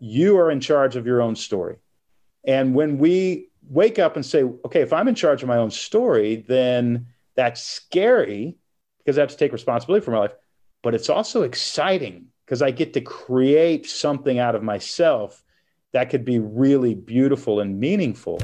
you are in charge of your own story. And when we wake up and say, okay, if I'm in charge of my own story, then that's scary because I have to take responsibility for my life. But it's also exciting because I get to create something out of myself that could be really beautiful and meaningful.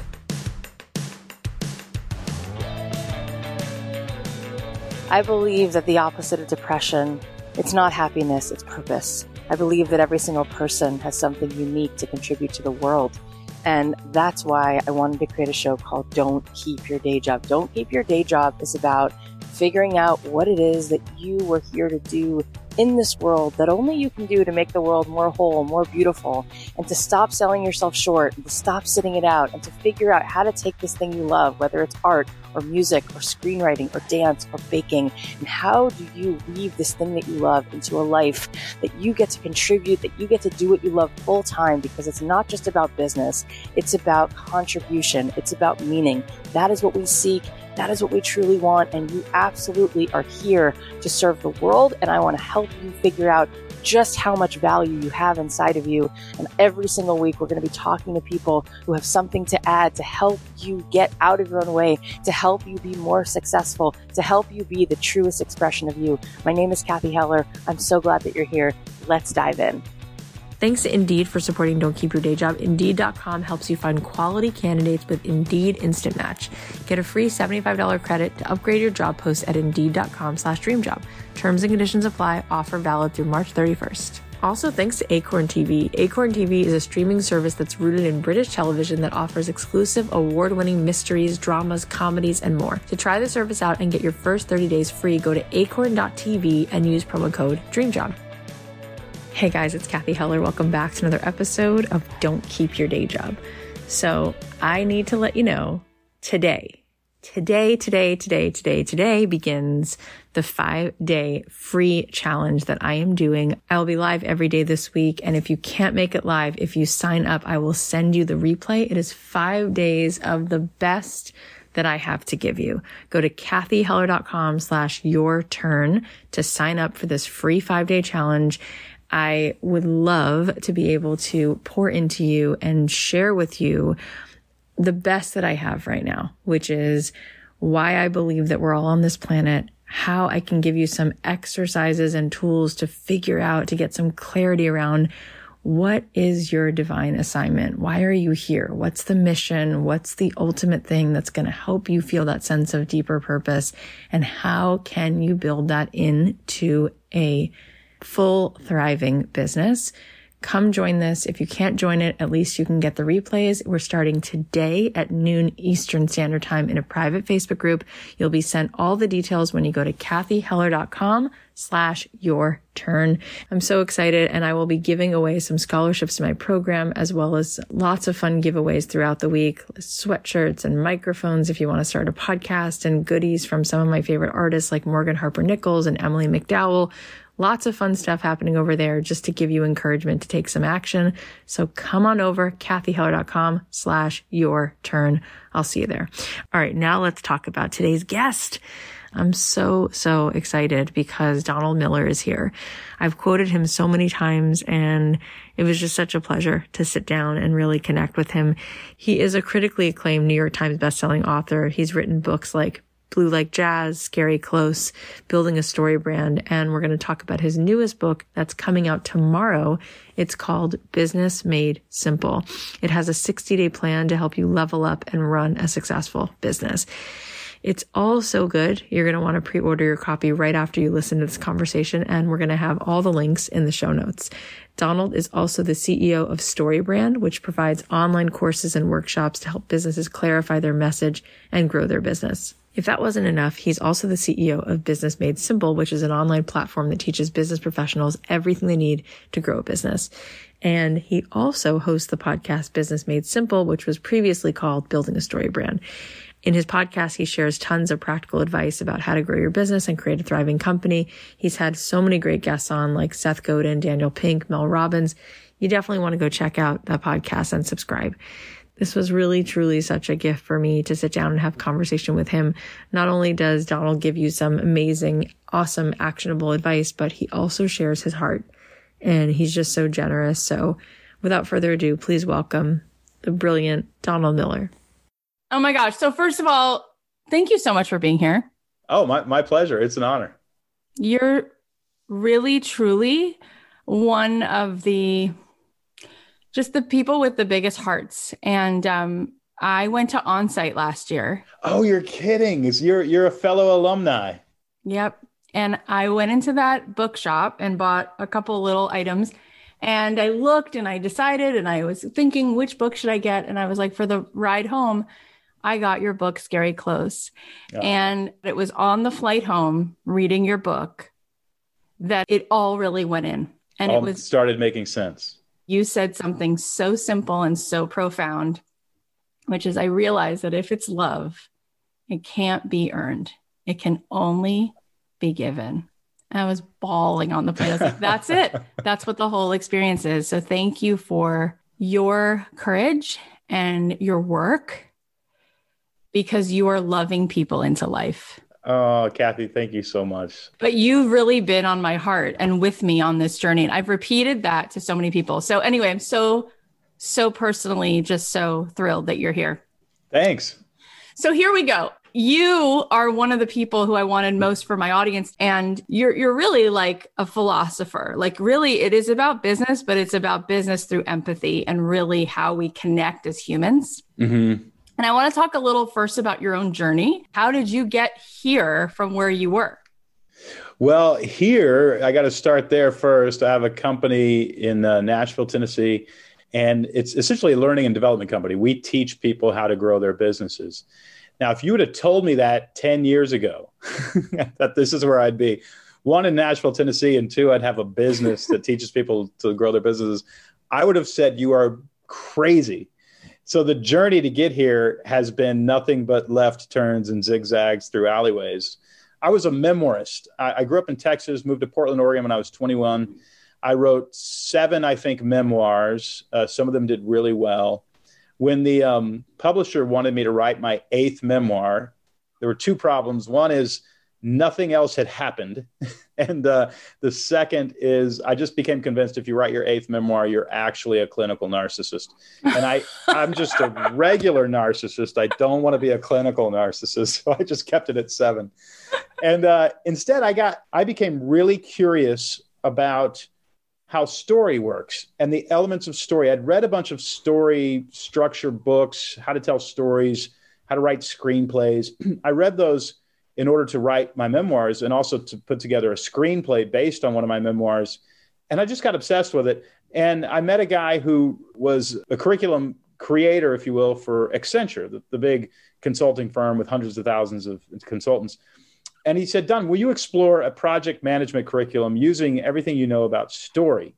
I believe that the opposite of depression, it's not happiness, it's purpose. I believe that every single person has something unique to contribute to the world. And that's why I wanted to create a show called Don't Keep Your Day Job. Don't Keep Your Day Job is about figuring out what it is that you were here to do in this world that only you can do to make the world more whole, more beautiful, and to stop selling yourself short, and to stop sitting it out, and to figure out how to take this thing you love, whether it's art or music or screenwriting or dance or baking, and how do you weave this thing that you love into a life that you get to contribute, that you get to do what you love full time because it's not just about business, it's about contribution, it's about meaning. That is what we seek. That is what we truly want. And you absolutely are here to serve the world. And I want to help you figure out just how much value you have inside of you. And every single week, we're going to be talking to people who have something to add to help you get out of your own way, to help you be more successful, to help you be the truest expression of you. My name is Cathy Heller. I'm so glad that you're here. Let's dive in. Thanks to Indeed for supporting Don't Keep Your Day Job. Indeed.com helps you find quality candidates with Indeed Instant Match. Get a free $75 credit to upgrade your job post at Indeed.com slash DreamJob. Terms and conditions apply. Offer valid through March 31st. Also, thanks to Acorn TV. Acorn TV is a streaming service that's rooted in British television that offers exclusive award winning mysteries, dramas, comedies, and more. To try the service out and get your first 30 days free, go to acorn.tv and use promo code DREAMJOB. Hey guys, it's Cathy Heller. Welcome back to another episode of Don't Keep Your Day Job. So, I need to let you know today, today, today, today, today, today begins the five day free challenge that I am doing. I'll be live every day this week. And if you can't make it live, if you sign up, I will send you the replay. It is five days of the best that I have to give you. Go to cathyheller.com slash your turn to sign up for this free five day challenge. I would love to be able to pour into you and share with you the best that I have right now, which is why I believe that we're all on this planet, how I can give you some exercises and tools to figure out, to get some clarity around what is your divine assignment? Why are you here? What's the mission? What's the ultimate thing that's going to help you feel that sense of deeper purpose? And how can you build that into a full thriving business. Come join this. If you can't join it, at least you can get the replays. We're starting today at noon Eastern Standard Time in a private Facebook group. You'll be sent all the details when you go to cathyheller.com slash your turn. I'm so excited and I will be giving away some scholarships to my program as well as lots of fun giveaways throughout the week, sweatshirts and microphones if you want to start a podcast and goodies from some of my favorite artists like Morgan Harper Nichols and Emily McDowell. Lots of fun stuff happening over there just to give you encouragement to take some action. So come on over, cathyheller.com slash your turn. I'll see you there. All right. Now let's talk about today's guest. I'm so, so excited because Donald Miller is here. I've quoted him so many times and it was just such a pleasure to sit down and really connect with him. He is a critically acclaimed New York Times bestselling author. He's written books like Blue Like Jazz, Scary Close, Building a StoryBrand. And we're going to talk about his newest book that's coming out tomorrow. It's called Business Made Simple. It has a 60 day plan to help you level up and run a successful business. It's all so good. You're going to want to pre-order your copy right after you listen to this conversation. And we're going to have all the links in the show notes. Donald is also the CEO of StoryBrand, which provides online courses and workshops to help businesses clarify their message and grow their business. If that wasn't enough, he's also the CEO of Business Made Simple, which is an online platform that teaches business professionals everything they need to grow a business. And he also hosts the podcast Business Made Simple, which was previously called Building a StoryBrand. In his podcast, he shares tons of practical advice about how to grow your business and create a thriving company. He's had so many great guests on like Seth Godin, Daniel Pink, Mel Robbins. You definitely want to go check out that podcast and subscribe. This was really, truly such a gift for me to sit down and have conversation with him. Not only does Donald give you some amazing, awesome, actionable advice, but he also shares his heart and he's just so generous. So Without further ado, please welcome the brilliant Donald Miller. Oh my gosh. So, first of all, thank you so much for being here. Oh, my, my pleasure. It's an honor. You're really, truly one of the just the people with the biggest hearts. And um, I went to Onsite last year. Oh, you're kidding. You're you're a fellow alumni. Yep. And I went into that bookshop and bought a couple little items. And I looked and I decided and I was thinking which book should I get? And I was like, for the ride home, I got your book, Scary Close. Oh. And it was on the flight home reading your book that it all really went in. And all it was started making sense. You said something so simple and so profound, which is I realized that if it's love, it can't be earned. It can only be given. And I was bawling on the plane. I was like, that's it. That's what the whole experience is. So thank you for your courage and your work because you are loving people into life. Oh, Cathy, thank you so much. But you've really been on my heart and with me on this journey. And I've repeated that to so many people. So, anyway, I'm so, so personally just so thrilled that you're here. Thanks. So, here we go. You are one of the people who I wanted most for my audience. And you're, you're really like a philosopher. Like, really, it is about business, but it's about business through empathy and really how we connect as humans. Mm-hmm. And I want to talk a little first about your own journey. How did you get here from where you were? Well, here, I got to start there first. I have a company in uh, Nashville, Tennessee, and it's essentially a learning and development company. We teach people how to grow their businesses. Now, if you would have told me that 10 years ago, that this is where I'd be, one in Nashville, Tennessee, and two, I'd have a business that teaches people to grow their businesses, I would have said, You are crazy so the journey to get here has been nothing but left turns and zigzags through alleyways. I was a memoirist. I, I, grew up in Texas, moved to Portland, Oregon when I was 21. I wrote seven, I think, memoirs. Uh, some of them did really well. When the um, publisher wanted me to write my eighth memoir, there were two problems. One is nothing else had happened. and uh, the second is I just became convinced if you write your eighth memoir, you're actually a clinical narcissist. And I, I'm just a regular narcissist. I don't want to be a clinical narcissist. So I just kept it at seven. And uh, instead, I got, I became really curious about how story works and the elements of story. I'd read a bunch of story structure books, how to tell stories, how to write screenplays. I read those in order to write my memoirs and also to put together a screenplay based on one of my memoirs. And I just got obsessed with it. And I met a guy who was a curriculum creator, if you will, for Accenture, the, the big consulting firm with hundreds of thousands of consultants. And he said, Don, will you explore a project management curriculum using everything you know about story?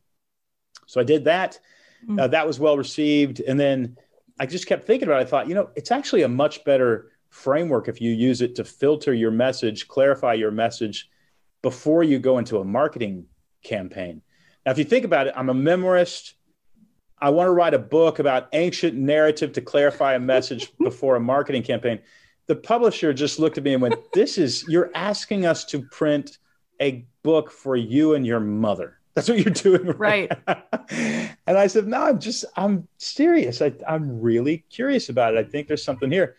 So I did that. Mm-hmm. Uh, that was well received. And then I just kept thinking about it. I thought, you know, it's actually a much better framework if you use it to filter your message, clarify your message before you go into a marketing campaign. Now, if you think about it, I'm a memoirist. I want to write a book about ancient narrative to clarify a message before a marketing campaign. The publisher just looked at me and went, This is, you're asking us to print a book for you and your mother. That's what you're doing. Right. right. and I said, No, I'm just, I'm serious. I, I'm really curious about it. I think there's something here.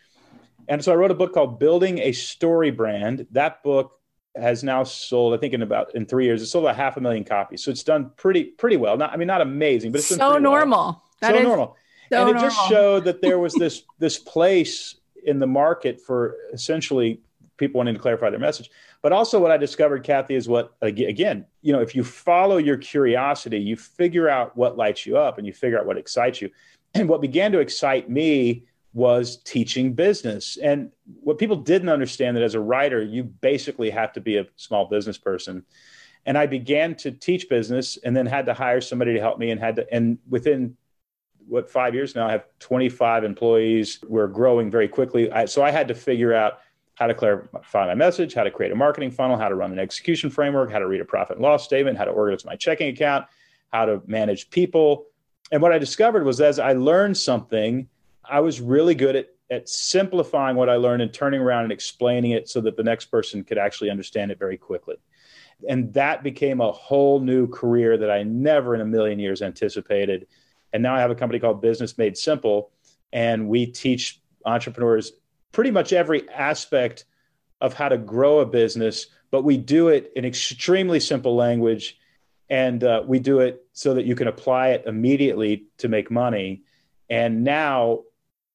And so I wrote a book called Building a StoryBrand. That book has now sold, I think, in about in three years, it sold a half a million copies. So it's done pretty pretty well. Not, I mean, not amazing, but it's so normal. Well. so normal. So and it normal. just showed that there was this this place in the market for essentially people wanting to clarify their message. But also, what I discovered, Cathy, is what again, you know, if you follow your curiosity, you figure out what lights you up, and you figure out what excites you. And what began to excite me was teaching business. And what people didn't understand that as a writer, you basically have to be a small business person. And I began to teach business and then had to hire somebody to help me and had to, and within what five years now, I have 25 employees. We're growing very quickly. I, so I had to figure out how to clarify my message, how to create a marketing funnel, how to run an execution framework, how to read a profit and loss statement, how to organize my checking account, how to manage people. And what I discovered was as I learned something, I was really good at at simplifying what I learned and turning around and explaining it so that the next person could actually understand it very quickly. And that became a whole new career that I never in a million years anticipated. And now I have a company called Business Made Simple, and we teach entrepreneurs pretty much every aspect of how to grow a business, but we do it in extremely simple language. And uh, we do it so that you can apply it immediately to make money. And now,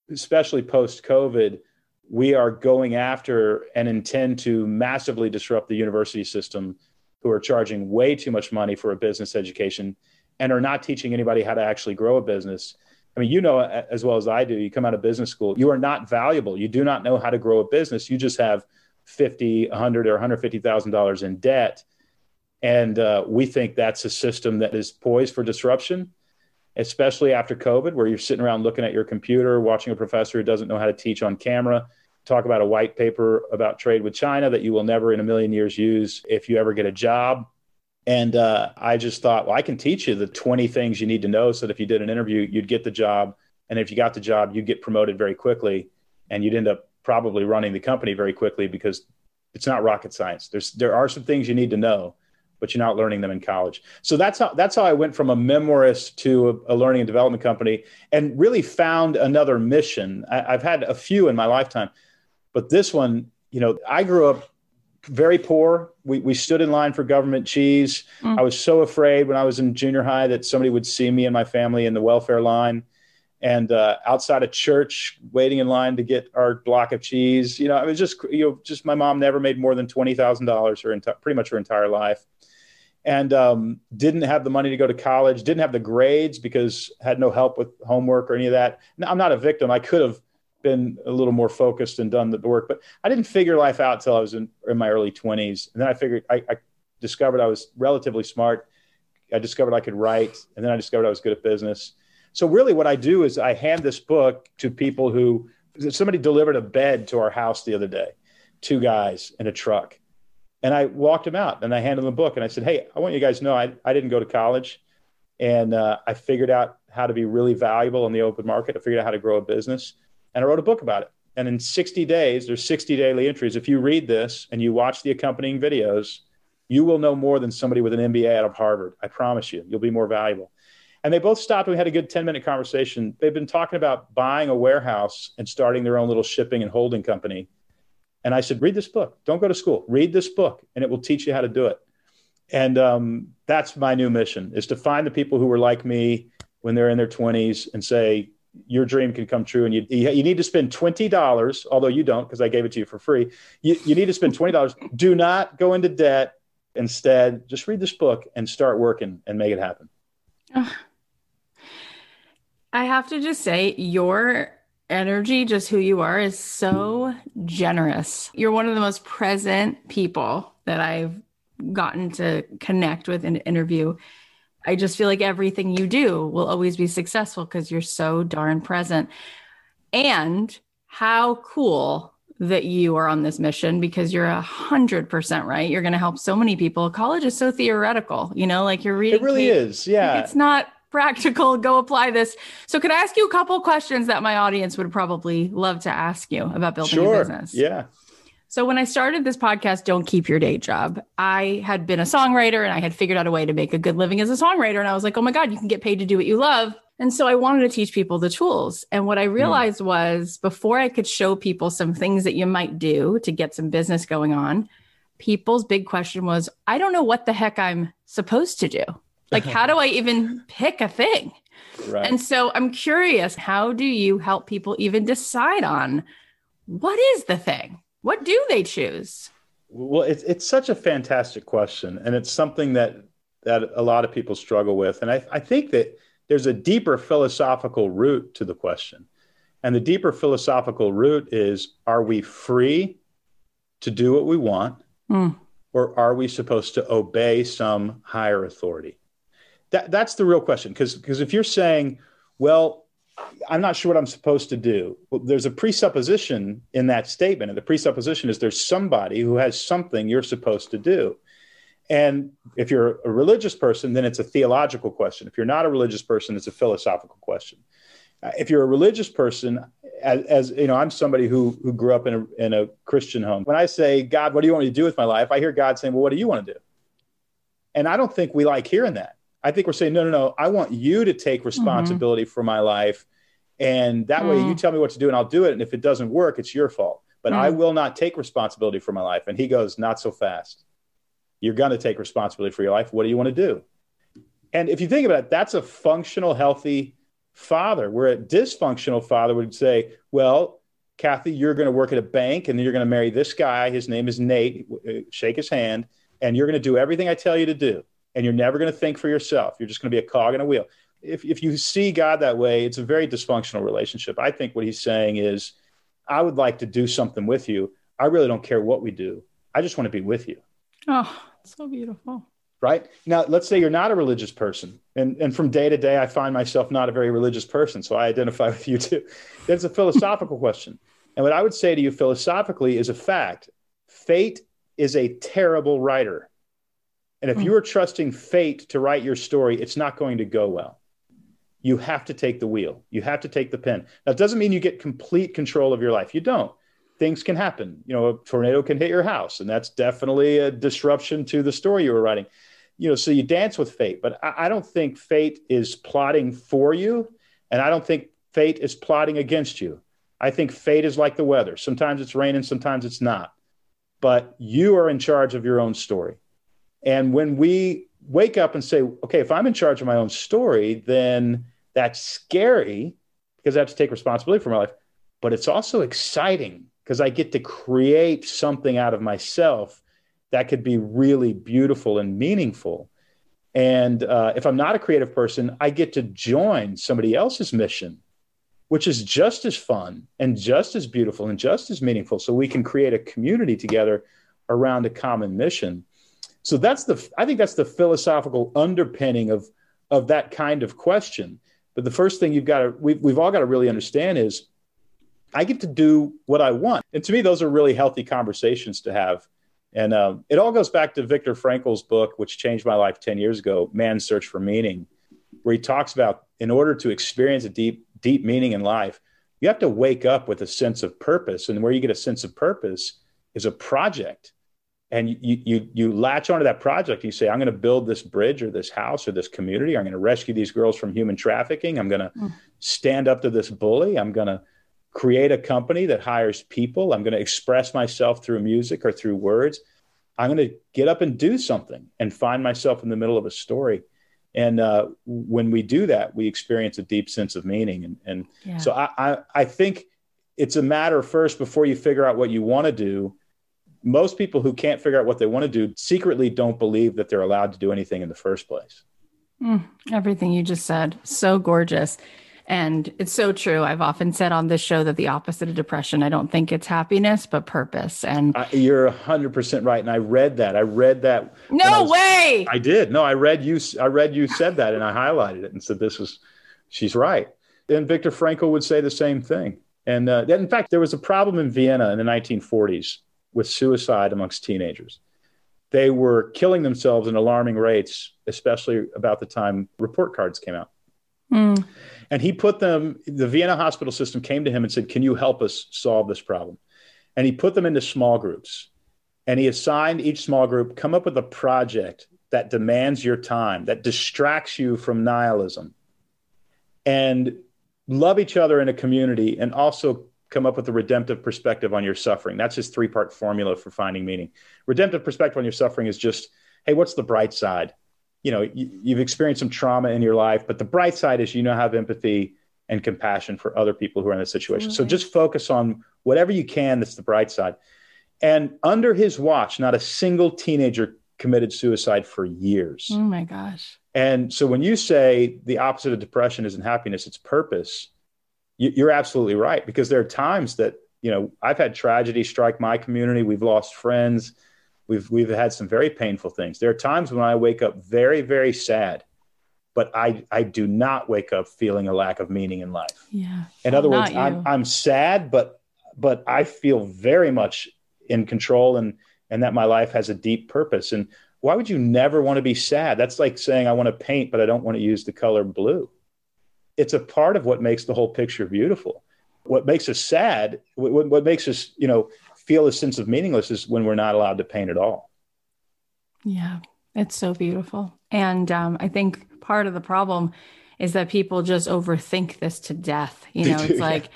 especially post COVID, we are going after and intend to massively disrupt the university system who are charging way too much money for a business education and are not teaching anybody how to actually grow a business. I mean, you know as well as I do, you come out of business school, you are not valuable. You do not know how to grow a business. You just have 50, 100 or $150,000 in debt. And uh, we think that's a system that is poised for disruption, especially after COVID, where you're sitting around looking at your computer, watching a professor who doesn't know how to teach on camera, talk about a white paper about trade with China that you will never in a million years use if you ever get a job and uh, I just thought, well, I can teach you the 20 things you need to know so that if you did an interview, you'd get the job. And if you got the job, you'd get promoted very quickly and you'd end up probably running the company very quickly because it's not rocket science. There's, there are some things you need to know, but you're not learning them in college. So that's how, that's how I went from a memoirist to a, a learning and development company and really found another mission. I, I've had a few in my lifetime, but this one, you know, I grew up very poor. We, we stood in line for government cheese. Mm. I was so afraid when I was in junior high that somebody would see me and my family in the welfare line and uh, outside a church waiting in line to get our block of cheese. You know, it was just, you know, just my mom never made more than $20,000 her enti- pretty much her entire life. And um, didn't have the money to go to college, didn't have the grades because had no help with homework or any of that. Now, I'm not a victim. I could have been a little more focused and done the work. But I didn't figure life out until I was in, in my early 20s. And then I figured I, I discovered I was relatively smart. I discovered I could write, and then I discovered I was good at business. So really, what I do is I hand this book to people who somebody delivered a bed to our house the other day, two guys in a truck, and I walked him out and I handed him the book and I said, "Hey, I want you guys to know I, I didn't go to college, and uh, I figured out how to be really valuable in the open market. I figured out how to grow a business, and I wrote a book about it. And in 60 days, there's 60 daily entries. If you read this and you watch the accompanying videos, you will know more than somebody with an MBA out of Harvard. I promise you, you'll be more valuable. And they both stopped. We had a good 10 minute conversation. They've been talking about buying a warehouse and starting their own little shipping and holding company. And I said, read this book. Don't go to school. Read this book, and it will teach you how to do it. And um, that's my new mission: is to find the people who were like me when they're in their 20s and say, your dream can come true and you, you need to spend $20 although you don't because i gave it to you for free you, you need to spend $20 do not go into debt instead just read this book and start working and make it happen i have to just say your energy just who you are is so generous you're one of the most present people that i've gotten to connect with and interview I just feel like everything you do will always be successful because you're so darn present. And how cool that you are on this mission because you're a hundred percent right. You're going to help so many people. College is so theoretical, you know, like you're reading. It really is. Yeah. It's not practical. Go apply this. So, could I ask you a couple questions that my audience would probably love to ask you about building sure. a business? Yeah. So when I started this podcast, Don't Keep Your Day Job, I had been a songwriter and I had figured out a way to make a good living as a songwriter. And I was like, oh my God, you can get paid to do what you love. And so I wanted to teach people the tools. And what I hmm. realized mm. was before I could show people some things that you might do to get some business going on, people's big question was, I don't know what the heck I'm supposed to do. Like, how do I even pick a thing? Right. And so I'm curious, how do you help people even decide on what is the thing? What do they choose? Well, it's it's such a fantastic question, and it's something that that a lot of people struggle with, and I, I think that there's a deeper philosophical root to the question, and the deeper philosophical root is: Are we free to do what we want, mm. or are we supposed to obey some higher authority? That that's the real question. Because because if you're saying, well, I'm not sure what I'm supposed to do. Well, there's a presupposition in that statement, and the presupposition is there's somebody who has something you're supposed to do. And if you're a religious person, then it's a theological question. If you're not a religious person, it's a philosophical question. If you're a religious person, as, as, you know, I'm somebody who who grew up in a in a Christian home. When I say, "God, what do you want me to do with my life?" I hear God saying, "Well, what do you want to do?" And I don't think we like hearing that. I think we're saying, no, no, no, I want you to take mm-hmm. responsibility mm-hmm. for my life. And that mm. way you mm. tell me what to do and I'll do it. And if it doesn't work, it's your fault. But mm. I will not take responsibility for my life. And he goes, not so fast. You're going to take responsibility for your life. What do you want to do? And if you think about it, that's a functional, healthy father, where a dysfunctional father would say, well, Cathy, you're going to work at a bank and then you're going to marry this guy. His name is Nate. Shake his hand. And you're going to do everything I tell you to do. And you're never going to think for yourself. You're just going to be a cog in a wheel. If, if you see God that way, it's a very dysfunctional relationship. I think what he's saying is, I would like to do something with you. I really don't care what we do. I just want to be with you. Oh, so beautiful. Right. Now, let's say you're not a religious person. And, and from day to day, I find myself not a very religious person. So I identify with you too. That's a philosophical question. And what I would say to you philosophically is a fact fate is a terrible writer. And if mm. you are trusting fate to write your story, it's not going to go well. You have to take the wheel, you have to take the pen. Now, it doesn't mean you get complete control of your life. You don't things can happen. You know, a tornado can hit your house, and that's definitely a disruption to the story you were writing. You know, so you dance with fate, but I, I don't think fate is plotting for you, and I don't think fate is plotting against you. I think fate is like the weather. Sometimes it's raining, sometimes it's not. But you are in charge of your own story. And when we wake up and say, okay, if I'm in charge of my own story, then that's scary because I have to take responsibility for my life. But it's also exciting because I get to create something out of myself that could be really beautiful and meaningful. And uh, if I'm not a creative person, I get to join somebody else's mission, which is just as fun and just as beautiful and just as meaningful. So we can create a community together around a common mission. So that's the I think that's the philosophical underpinning of of that kind of question. But the first thing you've got to we've, we've all got to really understand is I get to do what I want. And to me, those are really healthy conversations to have. And um, it all goes back to Viktor Frankl's book, which changed my life 10 years ago, Man's Search for Meaning, where he talks about in order to experience a deep, deep meaning in life, you have to wake up with a sense of purpose. And where you get a sense of purpose is a project. And you, you, you latch onto that project. You say, I'm going to build this bridge or this house or this community. I'm going to rescue these girls from human trafficking. I'm going to mm. stand up to this bully. I'm going to create a company that hires people. I'm going to express myself through music or through words. I'm going to get up and do something and find myself in the middle of a story. And uh, when we do that, we experience a deep sense of meaning. And, and yeah. so I, I, I think it's a matter first before you figure out what you want to do. Most people who can't figure out what they want to do secretly don't believe that they're allowed to do anything in the first place. Mm, everything you just said, so gorgeous. And it's so true. I've often said on this show that the opposite of depression, I don't think it's happiness, but purpose. And uh, you're 100% right. And I read that. I read that. No I was, way. I did. No, I read you. I read you said that and I highlighted it and said, this is, she's right. And Viktor Frankl would say the same thing. And uh, in fact, there was a problem in Vienna in the 1940s with suicide amongst teenagers. They were killing themselves in alarming rates, especially about the time report cards came out. Mm. And he put them, the Vienna hospital system came to him and said, Can you help us solve this problem? And he put them into small groups. And he assigned each small group, come up with a project that demands your time, that distracts you from nihilism, and love each other in a community, and also come up with a redemptive perspective on your suffering. That's his three part formula for finding meaning. Redemptive perspective on your suffering is just, hey, what's the bright side? you know you, have experienced some trauma in your life but the bright side is you know have empathy and compassion for other people who are in this situation so just focus on whatever you can that's the bright side and under his watch not a single teenager committed suicide for years oh my gosh and so when you say the opposite of depression isn't happiness it's purpose you're absolutely right because there are times that you know i've had tragedy strike my community we've lost friends We've we've had some very painful things. There are times when I wake up very very sad, but I I do not wake up feeling a lack of meaning in life. Yeah. In other words, I'm I'm sad, but but I feel very much in control and and that my life has a deep purpose. And why would you never want to be sad? That's like saying I want to paint, but I don't want to use the color blue. It's a part of what makes the whole picture beautiful. What makes us sad, what, what makes us, you know, feel a sense of meaningless is when we're not allowed to paint at all. Yeah, it's so beautiful. And um, I think part of the problem is that people just overthink this to death. You know, it's like,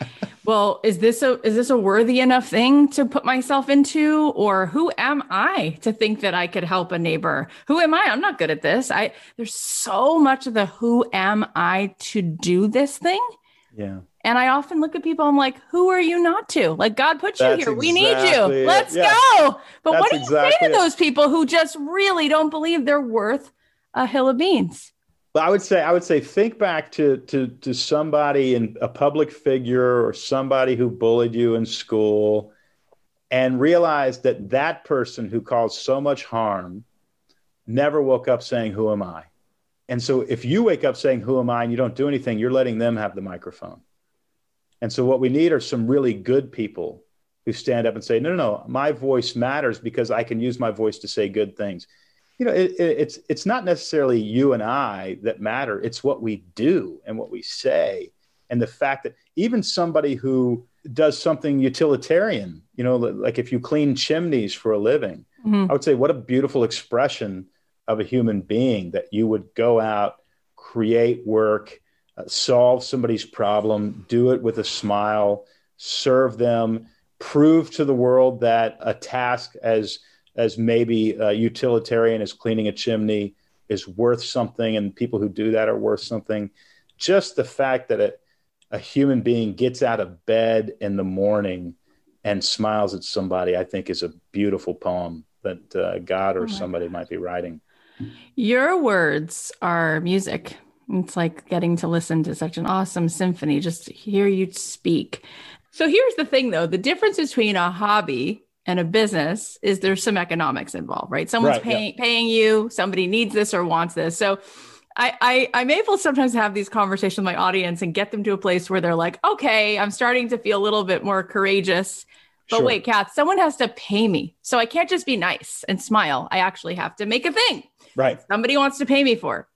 well, is this a is this a worthy enough thing to put myself into, or who am I to think that I could help a neighbor? Who am I? I'm not good at this. I there's so much of the who am I to do this thing. Yeah. And I often look at people, I'm like, who are you not to? Like, God put you That's here. we exactly need you. it. Let's Yeah. go. But That's what do you exactly say it. to those people who just really don't believe they're worth a hill of beans? But I would say I would say think back to to to somebody in a public figure or somebody who bullied you in school and realize that that person who caused so much harm never woke up saying who am I? And so if you wake up saying who am I and you don't do anything, you're letting them have the microphone. And so what we need are some really good people who stand up and say, no, no, no, my voice matters because I can use my voice to say good things. You know, it, it, it's it's not necessarily you and I that matter. It's what we do and what we say, and the fact that even somebody who does something utilitarian, you know, like if you clean chimneys for a living, Mhm. I would say what a beautiful expression of a human being that you would go out, create work, uh, solve somebody's problem, do it with a smile, serve them, prove to the world that a task as as maybe uh, utilitarian as cleaning a chimney is worth something, and people who do that are worth something. Just the fact that a, a human being gets out of bed in the morning and smiles at somebody, I think, is a beautiful poem that uh, God or Oh somebody might be writing. Your words are music. It's like getting to listen to such an awesome symphony, just to hear you speak. So here's the thing though the difference between a hobby and a business is there's some economics involved, right? Someone's Right, yeah. paying paying you, somebody needs this or wants this. So I, I I'm able sometimes to have these conversations with my audience and get them to a place where they're like, okay, I'm starting to feel a little bit more courageous. But Sure. wait, Cath, someone has to pay me. So I can't just be nice and smile. I actually have to make a thing Right. somebody wants to pay me for.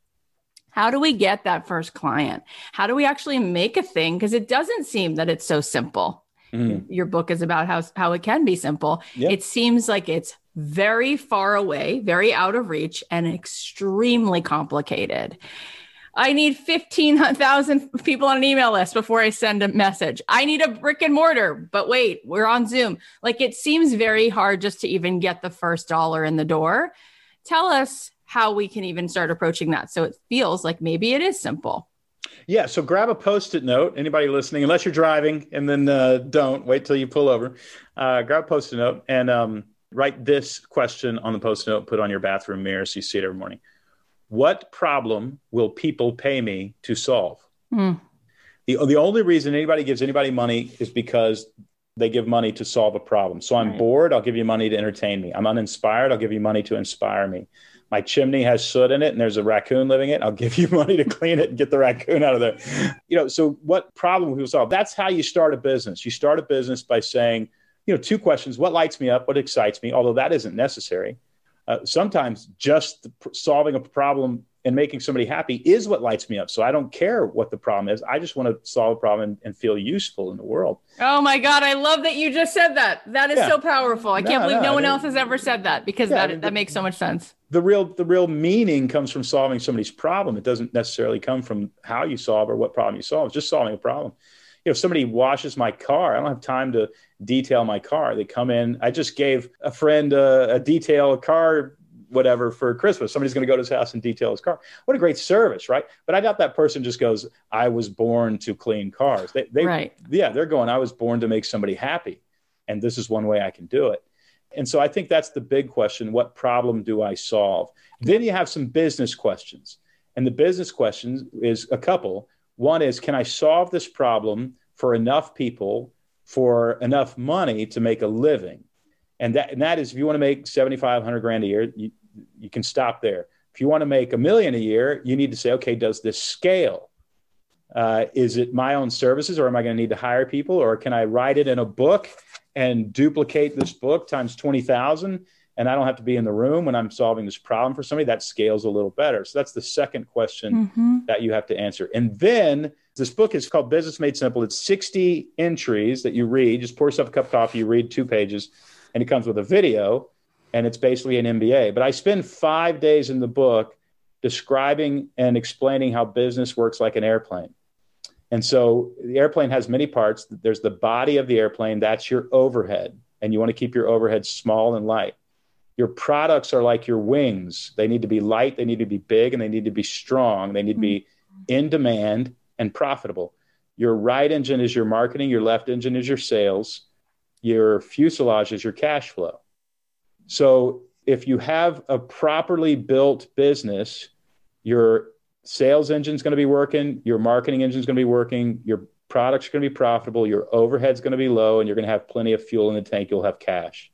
How do we get that first client? How do we actually make a thing? Because it doesn't seem that it's so simple. Mhm. Your book is about how, how it can be simple. Yeah. It seems like it's very far away, very out of reach, and extremely complicated. I need 15,000 people on an email list before I send a message. I need a brick and mortar, but wait, we're on Zoom. Like it seems very hard just to even get the first dollar in the door. Tell us how we can even start approaching that so it feels like maybe it is simple. Yeah. So grab a post-it note. Anybody listening, unless you're driving, and then uh, don't wait till you pull over. Uh, grab a post-it note and um, write this question on the post-it note. Put on your bathroom mirror so you see it every morning. What problem will people pay me to solve? Hmm. The, the only reason anybody gives anybody money is because they give money to solve a problem. So I'm Right. bored, I'll give you money to entertain me. I'm uninspired, I'll give you money to inspire me. My chimney has soot in it and there's a raccoon living in it. I'll give you money to clean it and get the raccoon out of there. You know, so what problem people solve? That's how you start a business. You start a business by saying, you know, two questions what lights me up, what excites me, although that isn't necessary. Uh, sometimes just solving a problem and making somebody happy is what lights me up. So I don't care what the problem is. I just want to solve a problem and, and feel useful in the world. Oh my God, I love that you just said that. That is Yeah. so powerful. I can't believe no, no, I one mean- else has ever said that because Yeah, I that, mean, that the- makes so much sense. The real the real meaning comes from solving somebody's problem. It doesn't necessarily come from how you solve or what problem you solve. It's just solving a problem. You know, if somebody washes my car, I don't have time to detail my car. They come in. I just gave a friend a, a detail a car whatever for Christmas. Somebody's going to go to his house and detail his car. What a great service, right? But I doubt that person just goes, "I was born to clean cars." They, they Right. yeah, they're going, I was born to make somebody happy. And this is one way I can do it. And so I think that's the big question. What problem do I solve? Then you have some business questions. And the business questions is a couple. One is, can I solve this problem for enough people for enough money to make a living? And that, and that is, if you want to make 7,500 grand a year, you, you can stop there. If you want to make a million a year, you need to say, okay, does this scale? Uh, is it my own services or am I going to need to hire people or can I write it in a book and duplicate this book times 20,000 and I don't have to be in the room when I'm solving this problem for somebody? That scales a little better. So that's the second question Mhm. that you have to answer. And then this book is called Business Made Simple. It's 60 entries that you read. Just pour yourself a cup of coffee, you read two pages, and it comes with a video, and it's basically an MBA. But I spend five days in the book describing and explaining how business works like an airplane. And so the airplane has many parts. There's the body of the airplane, that's your overhead, and you want to keep your overhead small and light. Your products are like your wings. They need to be light, they need to be big, and they need to be strong. They need to be mm-hmm. in demand and profitable. Your right engine is your marketing, your left engine is your sales, your fuselage is your cash flow. So if you have a properly built business, your sales engine is going to be working, your marketing engine is going to be working, your products are going to be profitable, your overhead's going to be low, and you're going to have plenty of fuel in the tank. You'll have cash.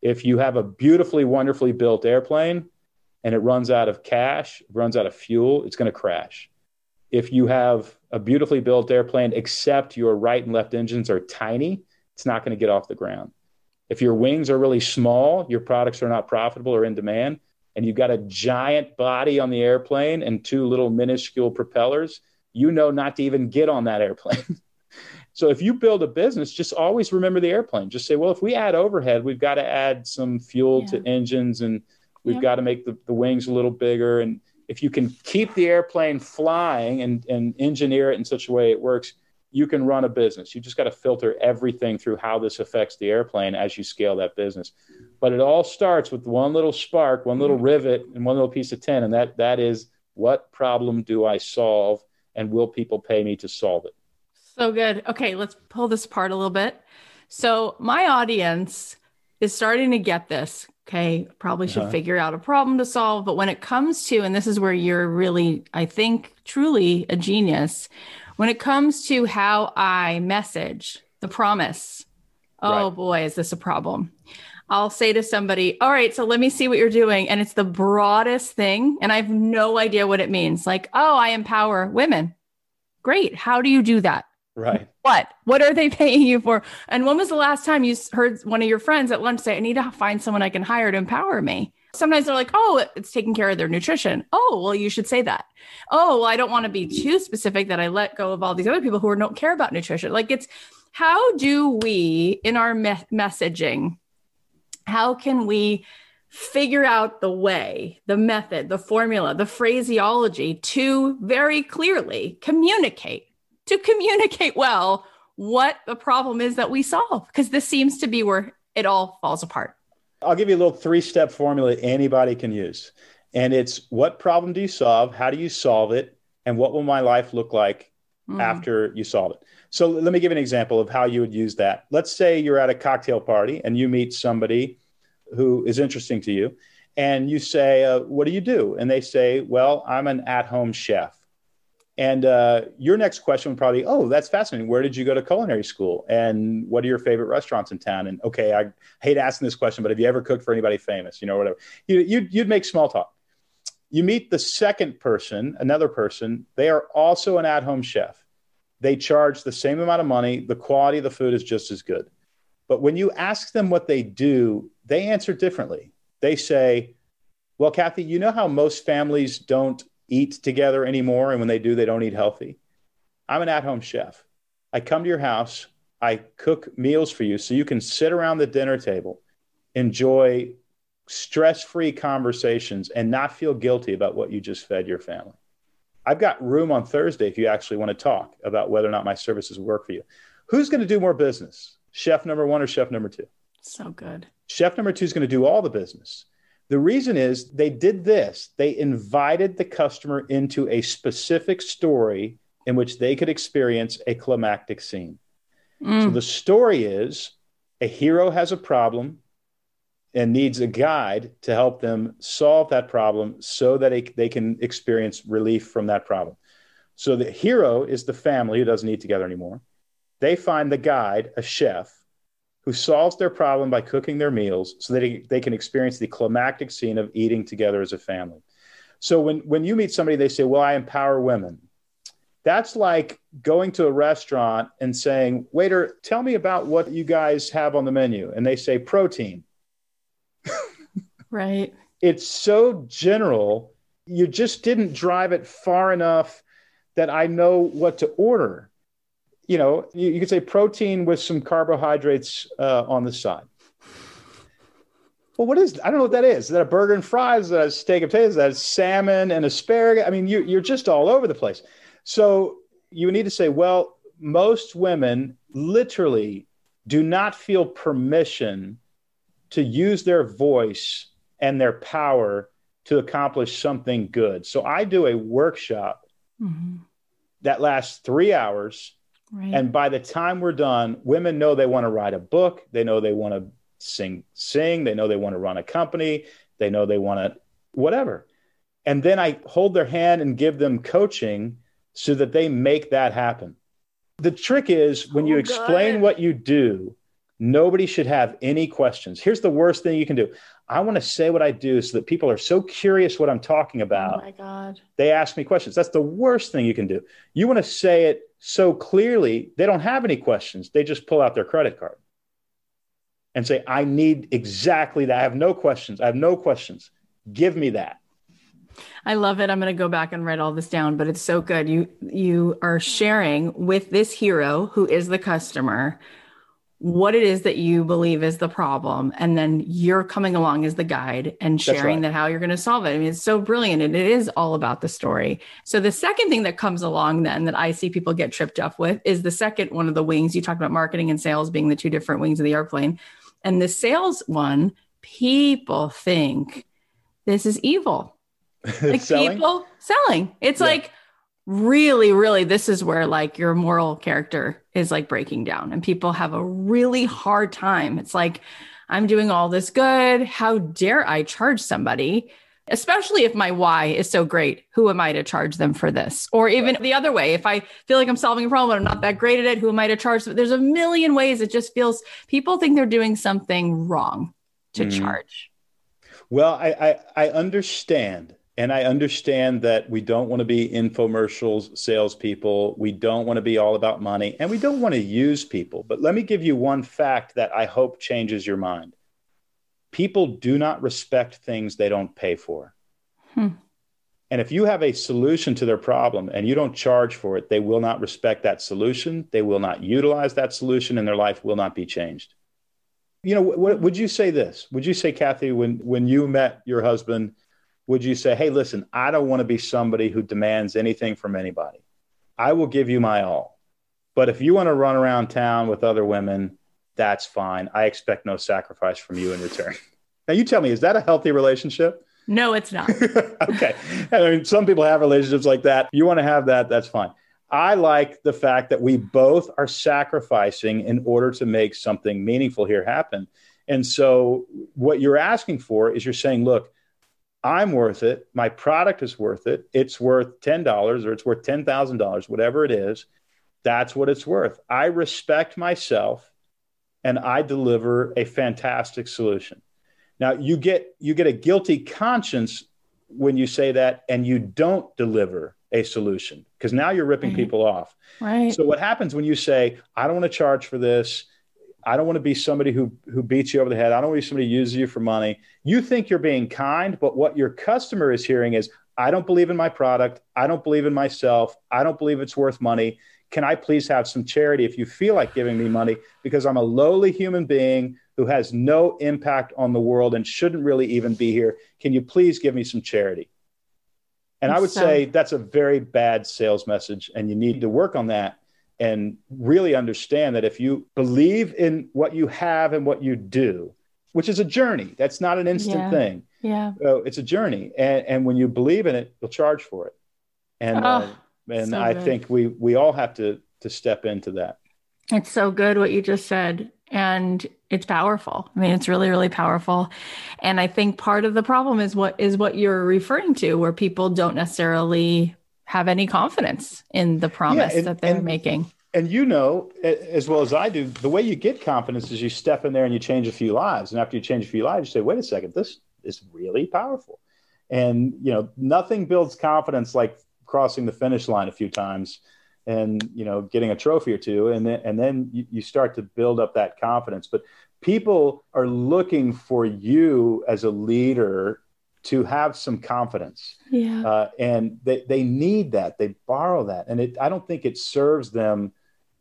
If you have a beautifully, wonderfully built airplane and it runs out of cash, runs out of fuel, it's going to crash. If you have a beautifully built airplane, except your right and left engines are tiny, it's not going to get off the ground. If your wings are really small, your products are not profitable or in demand, and you've got a giant body on the airplane and two little minuscule propellers, you know not to even get on that airplane. so if you build a business, just always remember the airplane. Just say, well, if we add overhead, we've got to add some fuel yeah. to engines and we've yep. got to make the, the wings a little bigger. And if you can keep the airplane flying and, and engineer it in such a way it works, you can run a business. You just got to filter everything through how this affects the airplane as you scale that business. But it all starts with one little spark, one little rivet, and one little piece of tin, and that that is what problem do I solve, and will people pay me to solve it? So good. Okay, let's pull this apart a little bit. So my audience is starting to get this. Okay, probably should uh-huh. figure out a problem to solve. But when it comes to, and this is where you're really, I think, truly a genius when it comes to how I message the promise, oh right. boy, is this a problem. I'll say to somebody, All right, so let me see what you're doing. And it's the broadest thing. And I have no idea what it means. Like, oh, I empower women. Great. How do you do that? Right. What? What are they paying you for? And when was the last time you heard one of your friends at lunch say, I need to find someone I can hire to empower me? Sometimes they're like, oh, it's taking care of their nutrition. Oh, well, you should say that. Oh, well, I don't want to be too specific that I let go of all these other people who don't care about nutrition. Like, it's how do we, in our me- messaging, how can we figure out the way, the method, the formula, the phraseology to very clearly communicate, to communicate well what the problem is that we solve? Because this seems to be where it all falls apart. I'll give you a little three step formula anybody can use. And it's what problem do you solve? How do you solve it? And what will my life look like mm. after you solve it? So let me give an example of how you would use that. Let's say you're at a cocktail party and you meet somebody who is interesting to you. And you say, uh, What do you do? And they say, Well, I'm an at home chef. And uh, your next question would probably, oh, that's fascinating. Where did you go to culinary school? And what are your favorite restaurants in town? And okay, I hate asking this question, but have you ever cooked for anybody famous? You know, whatever. You, you'd, you'd make small talk. You meet the second person, another person. They are also an at home chef. They charge the same amount of money. The quality of the food is just as good. But when you ask them what they do, they answer differently. They say, well, Cathy, you know how most families don't eat together anymore. And when they do, they don't eat healthy. I'm an at home chef. I come to your house, I cook meals for you so you can sit around the dinner table, enjoy stress free conversations, and not feel guilty about what you just fed your family. I've got room on Thursday if you actually want to talk about whether or not my services work for you. Who's going to do more business? Chef number one or chef number two? So good. Chef number two is going to do all the business. The reason is they did this. They invited the customer into a specific story in which they could experience a climactic scene. Mm. So the story is a hero has a problem and needs a guide to help them solve that problem so that they can experience relief from that problem. So the hero is the family who doesn't eat together anymore. They find the guide, a chef, who solves their problem by cooking their meals so that they can experience the climactic scene of eating together as a family. So when, when you meet somebody, they say, Well, I empower women. That's like going to a restaurant and saying, Waiter, tell me about what you guys have on the menu. And they say, Protein. right. It's so general. You just didn't drive it far enough that I know what to order you know, you, you could say protein with some carbohydrates uh, on the side. well, what is? I don't know what that is. Is that a burger and fries? Is that a steak and potatoes? Is that salmon and asparagus? I mean, you, you're just all over the place. So you need to say, well, most women literally do not feel permission to use their voice and their power to accomplish something good. So I do a workshop mm-hmm. that lasts three hours. Right. And by the time we're done, women know they want to write a book. They know they want to sing, sing. They know they want to run a company. They know they want to whatever. And then I hold their hand and give them coaching so that they make that happen. The trick is when oh, you explain God. what you do, nobody should have any questions. Here's the worst thing you can do. I want to say what I do so that people are so curious what I'm talking oh about. Oh my God. They ask me questions. That's the worst thing you can do. You want to say it so clearly, they don't have any questions. They just pull out their credit card and say, I need exactly that. I have no questions. I have no questions. Give me that. I love it. I'm going to go back and write all this down, but it's so good. You you are sharing with this hero who is the customer what it is that you believe is the problem and then you're coming along as the guide and sharing right. that how you're going to solve it i mean it's so brilliant and it is all about the story so the second thing that comes along then that i see people get tripped up with is the second one of the wings you talked about marketing and sales being the two different wings of the airplane and the sales one people think this is evil like selling? people selling it's yeah. like really really this is where like your moral character is like breaking down and people have a really hard time. It's like i'm doing all this good. How dare i charge somebody especially if my why is so great? Who am i to charge them for this? Or even the other way if i feel like i'm solving a problem i'm not that great at it who am i to charge Them? there's a million ways. It just feels people think they're doing something wrong to mm. charge. Well I, I i understand and I understand that we don't want to be infomercials salespeople. We don't want to be all about money and we don't want to use people. But let me give you one fact that I hope changes your mind. People do not respect things they don't pay for. Hmm. And if you have a solution to their problem and you don't charge for it, they will not respect that solution. They will not utilize that solution and their life will not be changed. You know, what, would you say this? Would you say, Cathy, when, when you met your husband, would you say, hey, listen, I don't want to be somebody who demands anything from anybody? I will give you my all. But if you want to run around town with other women, that's fine. I expect no sacrifice from you in return. now, you tell me, is that a healthy relationship? No, it's not. okay. I mean, some people have relationships like that. You want to have that, that's fine. I like the fact that we both are sacrificing in order to make something meaningful here happen. And so, what you're asking for is you're saying, look, I'm worth it. My product is worth it. It's worth $10 or it's worth $10,000, whatever it is. That's what it's worth. I respect myself and I deliver a fantastic solution. Now you get you get a guilty conscience when you say that and you don't deliver a solution because now you're ripping right. people off. Right. So what happens when you say I don't want to charge for this? I don't want to be somebody who who beats you over the head. I don't want to be somebody who uses you for money. You think you're being kind, but what your customer is hearing is, I don't believe in my product. I don't believe in myself. I don't believe it's worth money. Can I please have some charity if you feel like giving me money? Because I'm a lowly human being who has no impact on the world and shouldn't really even be here. Can you please give me some charity? And I would say that's a very bad sales message, and you need to work on that and really understand that if you believe in what you have and what you do, which is a journey, that's not an instant yeah. thing. Yeah. So it's a journey. And, and when you believe in it, you'll charge for it. And, oh, uh, and so I good. think we, we all have to, to step into that. It's so good what you just said. And it's powerful. I mean, it's really, really powerful. And I think part of the problem is what is what you're referring to, where people don't necessarily have any confidence in the promise yeah, and, that they're and, making. And you know, as well as I do, the way you get confidence is you step in there and you change a few lives. And after you change a few lives, you say, wait a second, this is really powerful. And, you know, nothing builds confidence like crossing the finish line a few times and, you know, getting a trophy or two. And then, and then you, you start to build up that confidence. But people are looking for you as a leader to have some confidence. Yeah. Uh, and they, they need that. They borrow that. And it, I don't think it serves them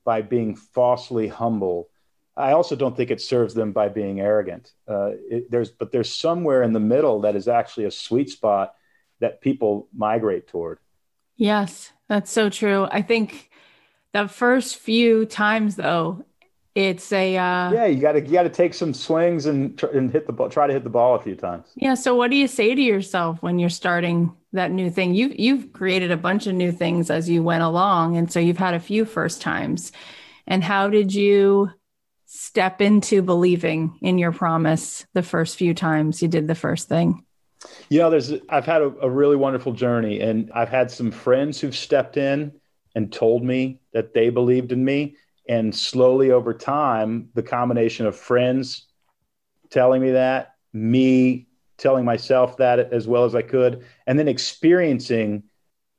by being falsely humble. I also don't think it serves them by being arrogant. Uh, it, there's, but there's somewhere in the middle that is actually a sweet spot that people migrate toward. Yes, that's so true. I think the first few times, though, it's a uh, yeah. You got to you got to take some swings and and hit the ball. Try to hit the ball a few times. Yeah. So, what do you say to yourself when you're starting that new thing? You you've created a bunch of new things as you went along, and so you've had a few first times. And how did you step into believing in your promise the first few times you did the first thing? You know, there's I've had a, a really wonderful journey, and I've had some friends who've stepped in and told me that they believed in me and slowly over time, the combination of friends telling me that, me telling myself that as well as I could, and then experiencing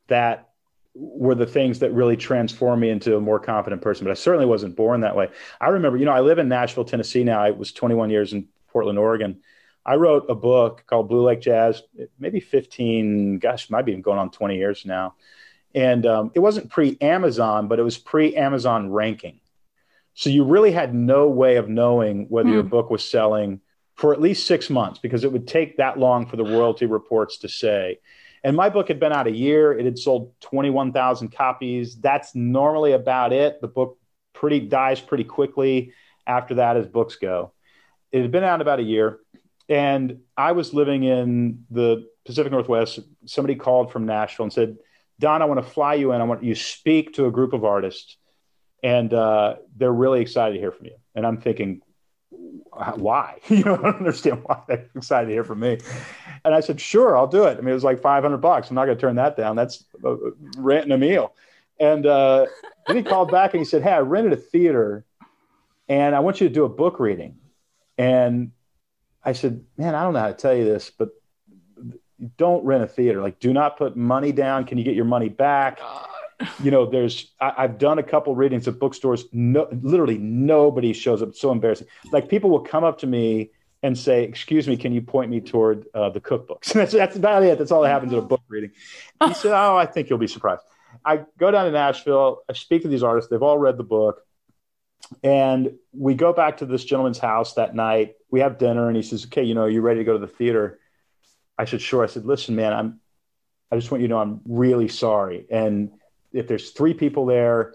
that were the things that really transformed me into a more confident person. But I certainly wasn't born that way. I remember, you know, I live in Nashville, Tennessee now. I was 21 years in Portland, Oregon. I wrote a book called Blue Like Jazz, maybe 15, gosh, might be going on 20 years now and um, it wasn't pre-Amazon, but it was pre-Amazon ranking. So you really had no way of knowing whether your hmm. book was selling for at least six months because it would take that long for the royalty reports to say. And my book had been out a year. It had sold 21,000 copies. That's normally about it. The book pretty dies pretty quickly after that as books go. It had been out about a year. And I was living in the Pacific Northwest. Somebody called from Nashville and said, Don, I want to fly you in. I want you speak to a group of artists, and uh, they're really excited to hear from you. And I'm thinking, why? you know, I don't understand why they're excited to hear from me. And I said, sure, I'll do it. I mean, it was like 500 bucks. I'm not going to turn that down. That's uh, renting a meal. And uh, then he called back and he said, hey, I rented a theater, and I want you to do a book reading. And I said, man, I don't know how to tell you this, but don't rent a theater. Like, do not put money down. Can you get your money back? You know, there's I, have done a couple readings at bookstores. No, literally nobody shows up. It's so embarrassing. Like people will come up to me and say, "Excuse me, can you point me toward uh, the cookbooks?" that's that's about it. That's all that happens at a book reading. He said, "Oh, I think you'll be surprised." I go down to Nashville. I speak to these artists. They've all read the book. And we go back to this gentleman's house that night. We have dinner, and he says, "Okay, you know, are you ready to go to the theater?" I said, sure. I said, listen, man, I'm, I just want you to know I'm really sorry. And if there's three people there,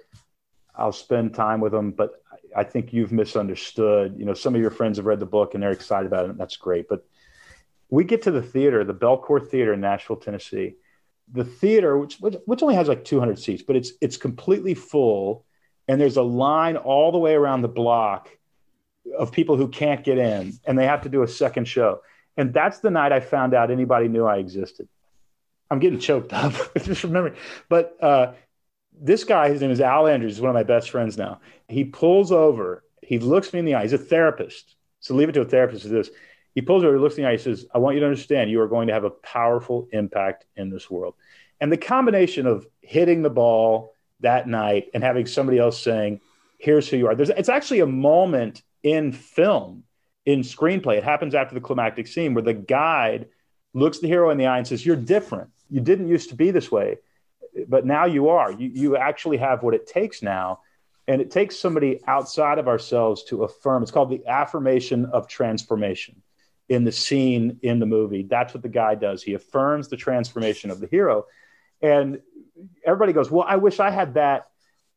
I'll spend time with them. But I think you've misunderstood. You know, some of your friends have read the book and they're excited about it. And that's great. But we get to the theater, the Belcourt Theater in Nashville, Tennessee. The theater, which which only has like 200 seats, but it's it's completely full, and there's a line all the way around the block of people who can't get in, and they have to do a second show. And that's the night I found out anybody knew I existed. I'm getting choked up just remembering. But uh, this guy, his name is Al Andrews, is one of my best friends now. He pulls over, he looks me in the eye. He's a therapist. So leave it to a therapist to this. He pulls over, he looks in the eye, he says, I want you to understand you are going to have a powerful impact in this world. And the combination of hitting the ball that night and having somebody else saying, Here's who you are. There's, it's actually a moment in film in screenplay. It happens after the climactic scene where the guide looks the hero in the eye and says, You're different. You didn't used to be this way, but now you are. You, you actually have what it takes now. And it takes somebody outside of ourselves to affirm. It's called the affirmation of transformation in the scene in the movie. That's what the guy does. He affirms the transformation of the hero. And everybody goes, Well, I wish I had that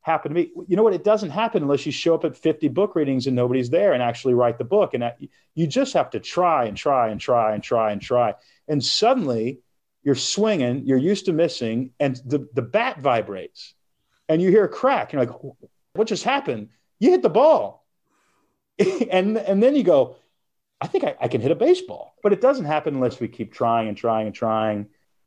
happen to me. You know what? It doesn't happen unless you show up at 50 book readings and nobody's there and actually write the book. And that, you just have to try and try and try and try and try. And suddenly you're swinging, you're used to missing, and the, the bat vibrates and you hear a crack. You're like, what just happened? You hit the ball. and, and then you go, I think I, I can hit a baseball. But it doesn't happen unless we keep trying and trying and trying.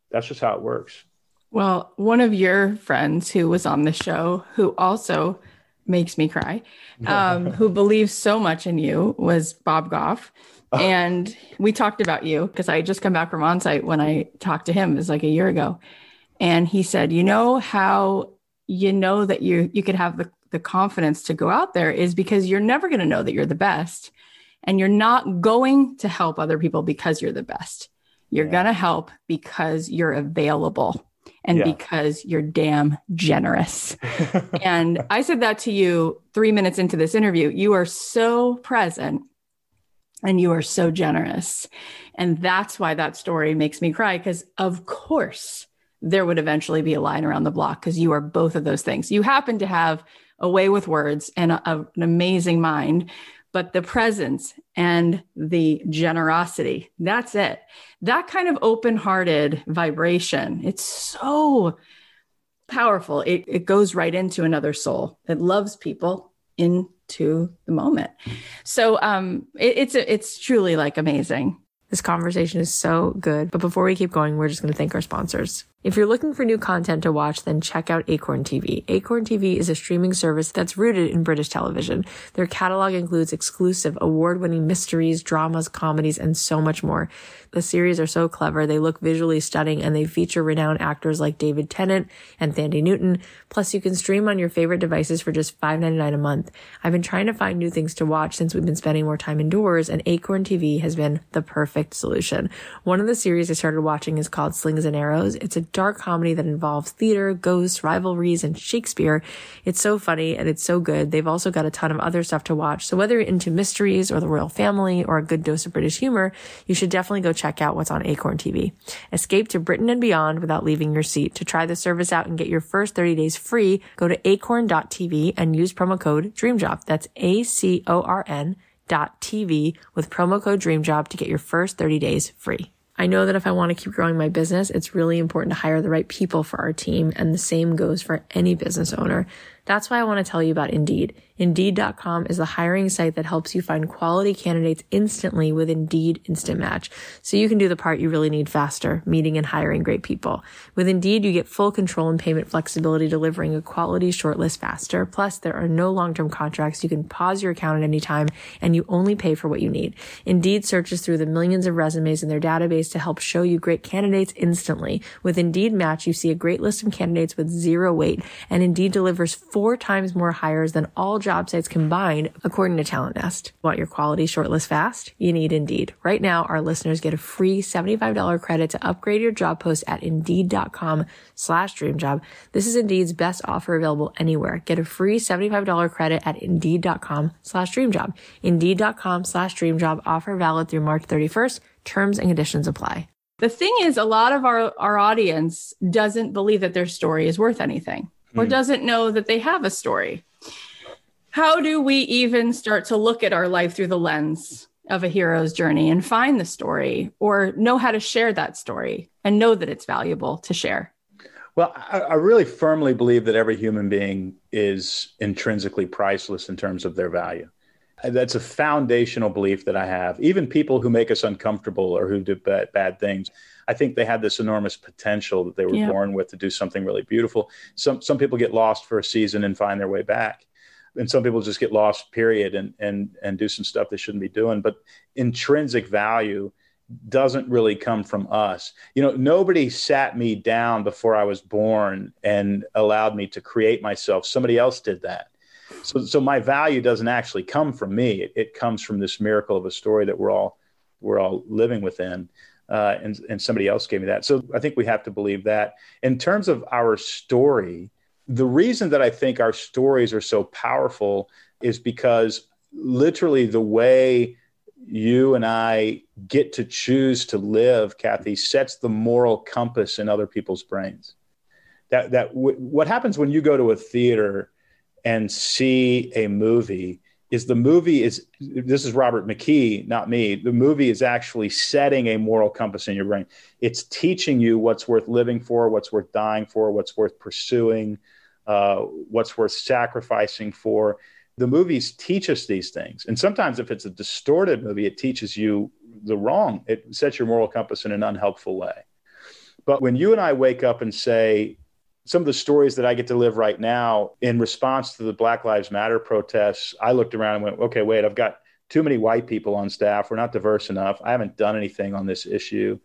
That's just how it works. Well, one of your friends who was on the show, who also makes me cry, um, who believes so much in you, was Bob Goff. Oh. And we talked about you because I just come back from Onsite when I talked to him, it was like a year ago. And he said, You know how you know that you you could have the, the confidence to go out there is because you're never going to know that you're the best. And you're not going to help other people because you're the best. You're yeah. going to help because you're available and Yeah. because you're damn generous. and I said that to you three minutes into this interview. You are so present and you are so generous. And that's why that story makes me cry because, of course, there would eventually be a line around the block because you are both of those things. You happen to have a way with words and a, a- an amazing mind, but the presence and the generosity that's it. That kind of open hearted vibration, it's so powerful. It, it goes right into another soul. It loves people into the moment. So um, it, it's it's truly like amazing. This conversation is so good. But before we keep going, we're just going to thank our sponsors. If you're looking for new content to watch, then check out Acorn TV. Acorn TV is a streaming service that's rooted in British television. Their catalog includes exclusive award-winning mysteries, dramas, comedies, and so much more. The series are so clever. They look visually stunning and they feature renowned actors like David Tennant and Thandie Newton. Plus you can stream on your favorite devices for just $5.99 a month. I've been trying to find new things to watch since we've been spending more time indoors and Acorn TV has been the perfect solution. One of the series I started watching is called Slings and Arrows. It's a dark comedy that involves theater, ghosts, rivalries, and Shakespeare. It's so funny and it's so good. They've also got a ton of other stuff to watch. So whether you're into mysteries or the royal family or a good dose of British humor, you should definitely go check out what's on Acorn TV. Escape to Britain and beyond without leaving your seat. To try the service out and get your first 30 days free, go to acorn.tv and use promo code DREAMJOB. That's A-C-O-R-N dot TV with promo code DREAMJOB to get your first 30 days free. I know that if I want to keep growing my business, it's really important to hire the right people for our team. And the same goes for any business owner. That's why I want to tell you about Indeed. Indeed.com is the hiring site that helps you find quality candidates instantly with Indeed Instant Match. So you can do the part you really need faster, meeting and hiring great people. With Indeed, you get full control and payment flexibility, delivering a quality shortlist faster. Plus, there are no long-term contracts. You can pause your account at any time and you only pay for what you need. Indeed searches through the millions of resumes in their database to help show you great candidates instantly. With Indeed Match, you see a great list of candidates with zero wait, and Indeed delivers four times more hires than all job sites combined, according to TalentNest. Want your quality shortlist fast? You need Indeed. Right now, our listeners get a free $75 credit to upgrade your job post at Indeed.com slash dreamjob. This is Indeed's best offer available anywhere. Get a free $75 credit at Indeed.com slash dreamjob. Indeed.com slash dreamjob offer valid through March 31st. Terms and conditions apply. The thing is, a lot of our, our audience doesn't believe that their story is worth anything or hmm. doesn't know that they have a story. How do we even start to look at our life through the lens of a hero's journey and find the story or know how to share that story and know that it's valuable to share? Well, I, I really firmly believe that every human being is intrinsically priceless in terms of their value. That's a foundational belief that I have. Even people who make us uncomfortable or who do bad, bad things, I think they had this enormous potential that they were Yeah. born with to do something really beautiful. Some some people get lost for a season and find their way back, and some people just get lost, period, and and and do some stuff they shouldn't be doing. But intrinsic value doesn't really come from us. You know, nobody sat me down before I was born and allowed me to create myself. Somebody else did that. So, so my value doesn't actually come from me. It, it comes from this miracle of a story that we're all we're all living within, uh, and and somebody else gave me that. So I think we have to believe that. In terms of our story, the reason that I think our stories are so powerful is because literally the way you and I get to choose to live, Cathy, sets the moral compass in other people's brains. That that w- what happens when you go to a theater and see a movie is the movie is this is Robert McKee, not me. The movie is actually setting a moral compass in your brain. It's teaching you what's worth living for, what's worth dying for, what's worth pursuing, uh, what's worth sacrificing for the movies teach us these things. And sometimes if it's a distorted movie, it teaches you the wrong. It sets your moral compass in an unhelpful way. But when you and I wake up and say, some of the stories that I get to live right now in response to the Black Lives Matter protests, I looked around and went, okay, wait, I've got too many white people on staff. We're not diverse enough. I haven't done anything on this issue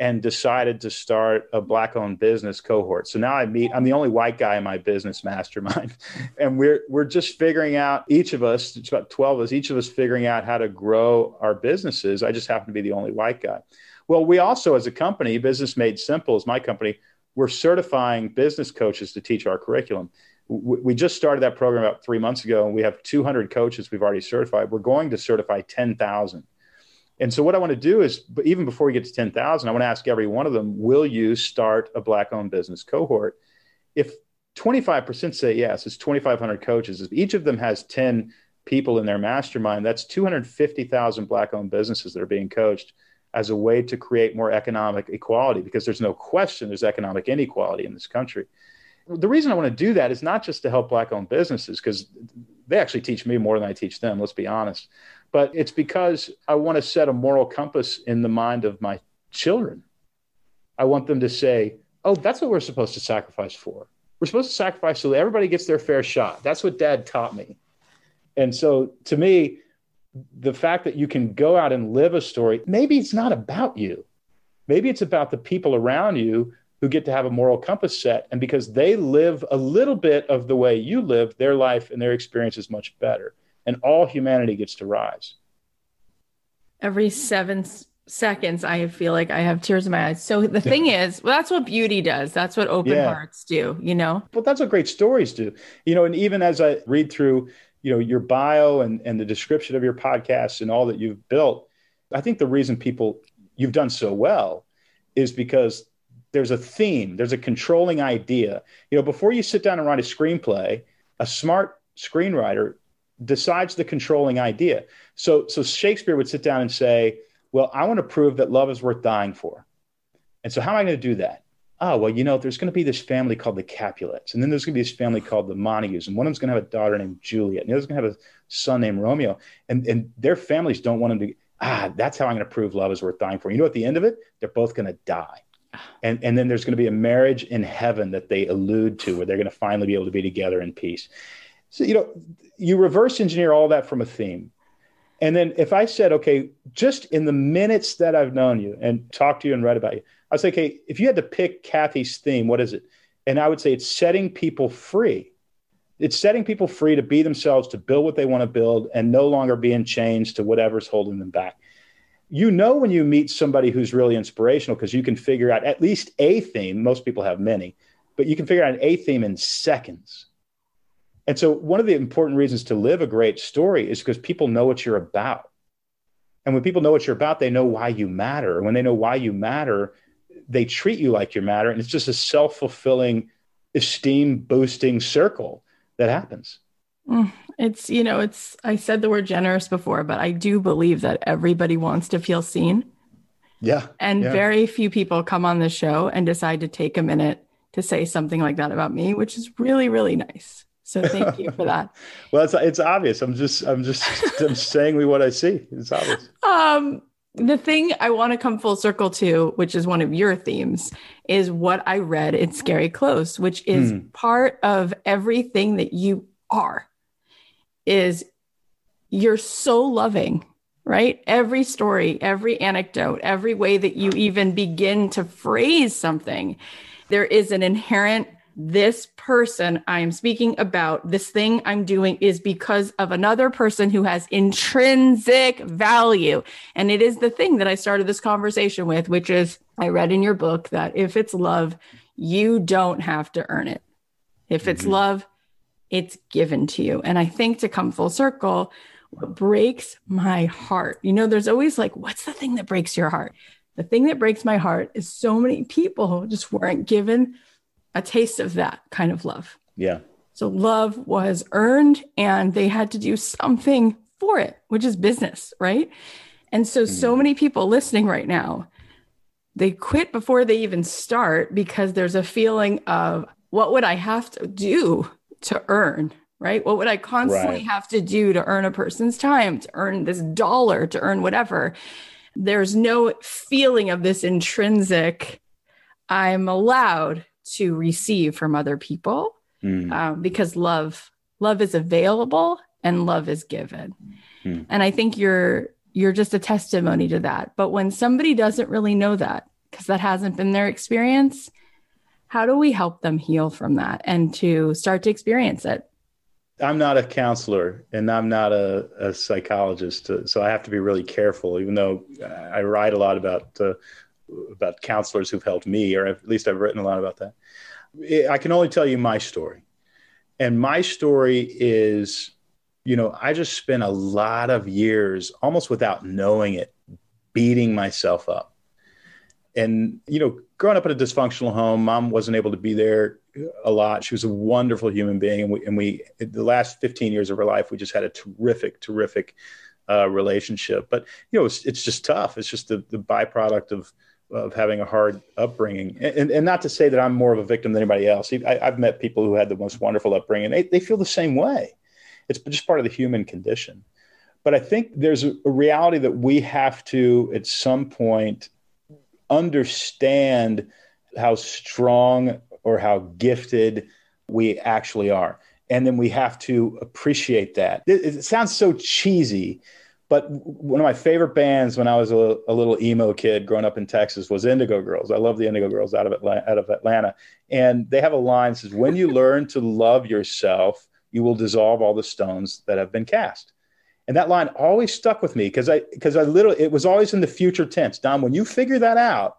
and decided to start a black owned business cohort. So now I meet, I'm the only white guy in my business mastermind. And we're, we're just figuring out, each of us, it's about 12 of us, each of us figuring out how to grow our businesses. I just happen to be the only white guy. Well, we also, as a company, Business Made Simple is my company, we're certifying business coaches to teach our curriculum. We just started that program about three months ago, and we have 200 coaches we've already certified. We're going to certify 10,000. And so, what I want to do is, even before we get to 10,000, I want to ask every one of them, will you start a black owned business cohort? If 25% say yes, it's 2,500 coaches. If each of them has 10 people in their mastermind, that's 250,000 black owned businesses that are being coached as a way to create more economic equality because there's no question there's economic inequality in this country. The reason I want to do that is not just to help black owned businesses because they actually teach me more than I teach them, let's be honest. But it's because I want to set a moral compass in the mind of my children. I want them to say, oh, that's what we're supposed to sacrifice for. We're supposed to sacrifice so that everybody gets their fair shot. That's what dad taught me. And so to me, the fact that you can go out and live a story, maybe it's not about you. Maybe it's about the people around you who get to have a moral compass set. And because they live a little bit of the way you live, their life and their experience is much better. And all humanity gets to rise. Every seven seconds, I feel like I have tears in my eyes. So the thing is, well, that's what beauty does. That's what open yeah. hearts do, you know? Well, that's what great stories do. You know, and even as I read through you know your bio and, and the description of your podcast and all that you've built i think the reason people you've done so well is because there's a theme there's a controlling idea you know before you sit down and write a screenplay a smart screenwriter decides the controlling idea so so shakespeare would sit down and say well i want to prove that love is worth dying for and so how am i going to do that oh, well, you know, there's going to be this family called the Capulets, and then there's going to be this family called the Montagues, and one of them's going to have a daughter named Juliet, and the other's going to have a son named Romeo, and, and their families don't want them to, ah, that's how I'm going to prove love is worth dying for. You know, at the end of it, they're both going to die. And, and then there's going to be a marriage in heaven that they allude to where they're going to finally be able to be together in peace. So, you know, you reverse engineer all that from a theme. And then if I said, okay, just in the minutes that I've known you and talked to you and read about you, I was like, hey, if you had to pick Cathy's theme, what is it? And I would say it's setting people free. It's setting people free to be themselves, to build what they want to build, and no longer being chained to whatever's holding them back. You know when you meet somebody who's really inspirational because you can figure out at least a theme. Most people have many, but you can figure out an a theme in seconds. And so, one of the important reasons to live a great story is because people know what you're about. And when people know what you're about, they know why you matter. And when they know why you matter, they treat you like you matter. And it's just a self fulfilling, esteem boosting circle that happens. Mm, it's, you know, it's, I said the word generous before, but I do believe that everybody wants to feel seen. Yeah. And yeah. very few people come on the show and decide to take a minute to say something like that about me, which is really, really nice. So thank you for that. well, it's it's obvious. I'm just I'm just I'm saying what I see. It's obvious. Um, the thing I want to come full circle to, which is one of your themes, is what I read in Scary Close, which is mm. part of everything that you are. Is you're so loving, right? Every story, every anecdote, every way that you even begin to phrase something, there is an inherent this person I'm speaking about, this thing I'm doing is because of another person who has intrinsic value. And it is the thing that I started this conversation with, which is I read in your book that if it's love, you don't have to earn it. If it's mm-hmm. love, it's given to you. And I think to come full circle, what breaks my heart, you know, there's always like, what's the thing that breaks your heart? The thing that breaks my heart is so many people just weren't given a taste of that kind of love. Yeah. So love was earned and they had to do something for it, which is business, right? And so, mm. so many people listening right now, they quit before they even start because there's a feeling of what would I have to do to earn, right? What would I constantly right. have to do to earn a person's time, to earn this dollar, to earn whatever? There's no feeling of this intrinsic, I'm allowed to receive from other people mm. um, because love love is available and love is given mm. and i think you're you're just a testimony to that but when somebody doesn't really know that because that hasn't been their experience how do we help them heal from that and to start to experience it i'm not a counselor and i'm not a, a psychologist so i have to be really careful even though i write a lot about uh, about counselors who've helped me, or at least I've written a lot about that. I can only tell you my story. And my story is, you know, I just spent a lot of years almost without knowing it, beating myself up. And, you know, growing up in a dysfunctional home, mom wasn't able to be there a lot. She was a wonderful human being. And we, and we the last 15 years of her life, we just had a terrific, terrific uh, relationship. But, you know, it's, it's just tough. It's just the, the byproduct of, of having a hard upbringing. And, and not to say that I'm more of a victim than anybody else. I, have met people who had the most wonderful upbringing. They, they feel the same way. It's just part of the human condition. But I think there's a, reality that we have to, at some point, understand how strong or how gifted we actually are. And then we have to appreciate that. It, it sounds so cheesy, but one of my favorite bands when I was a, a, little emo kid growing up in Texas was Indigo Girls. I love the Indigo Girls out of Atlanta, out of Atlanta. And they have a line that says, "When you learn to love yourself, you will dissolve all the stones that have been cast." And that line always stuck with me because I because I literally it was always in the future tense. Don, when you figure that out,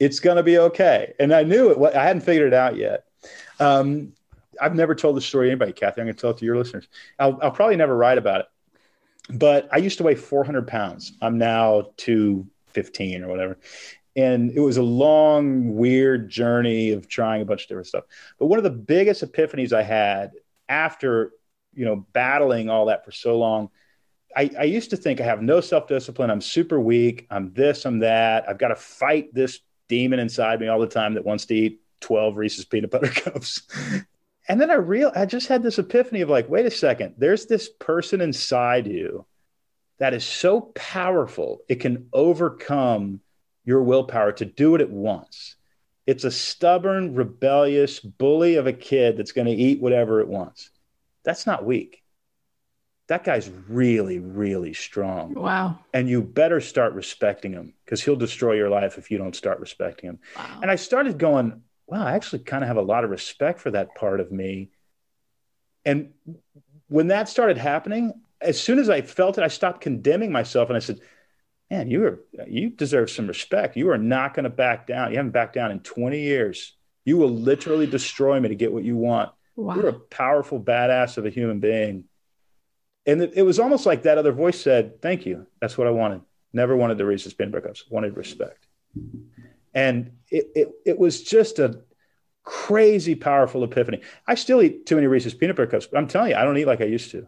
it's going to be okay. And I knew it. I hadn't figured it out yet. Um, I've never told the story to anybody, Cathy. I'm going to tell it to your listeners. I'll, I'll probably never write about it but I used to weigh 400 pounds. I'm now 215 or whatever. And it was a long, weird journey of trying a bunch of different stuff. But one of the biggest epiphanies I had after, you know, battling all that for so long, I, I used to think I have no self discipline. I'm super weak. I'm this, I'm that. I've got to fight this demon inside me all the time that wants to eat 12 Reese's peanut butter cups and then I real I just had this epiphany of like, wait a second, there's this person inside you that is so powerful, it can overcome your willpower to do it at once. It's a stubborn, rebellious bully of a kid that's going to eat whatever it wants. That's not weak. That guy's really, really strong. Wow. And you better start respecting him because he'll destroy your life if you don't start respecting him. Wow. And I started going, wow, I actually kind of have a lot of respect for that part of me. And when that started happening, as soon as I felt it, I stopped condemning myself and I said, man, you are you deserve some respect. You are not going to back down. You haven't backed down in 20 years. You will literally destroy me to get what you want. Wow. You're a powerful badass of a human being. And it, it, was almost like that other voice said, Thank you. That's what I wanted. Never wanted the Reese's peanut breakups. Wanted respect. And it, it, it was just a crazy powerful epiphany. I still eat too many Reese's peanut butter cups, but I'm telling you, I don't eat like I used to.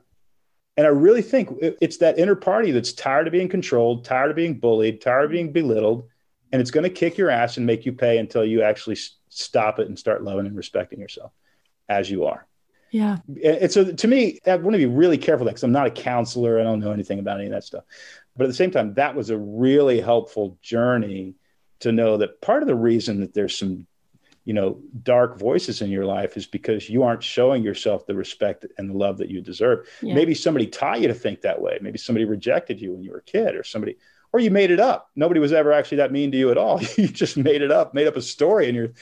And I really think it's that inner party that's tired of being controlled, tired of being bullied, tired of being belittled, and it's going to kick your ass and make you pay until you actually stop it and start loving and respecting yourself as you are. Yeah. And so to me, I want to be really careful because I'm not a counselor. I don't know anything about any of that stuff. But at the same time, that was a really helpful journey to know that part of the reason that there's some you know dark voices in your life is because you aren't showing yourself the respect and the love that you deserve. Yeah. maybe somebody taught you to think that way. Maybe somebody rejected you when you were a kid or somebody or you made it up. Nobody was ever actually that mean to you at all. You just made it up made up a story and you're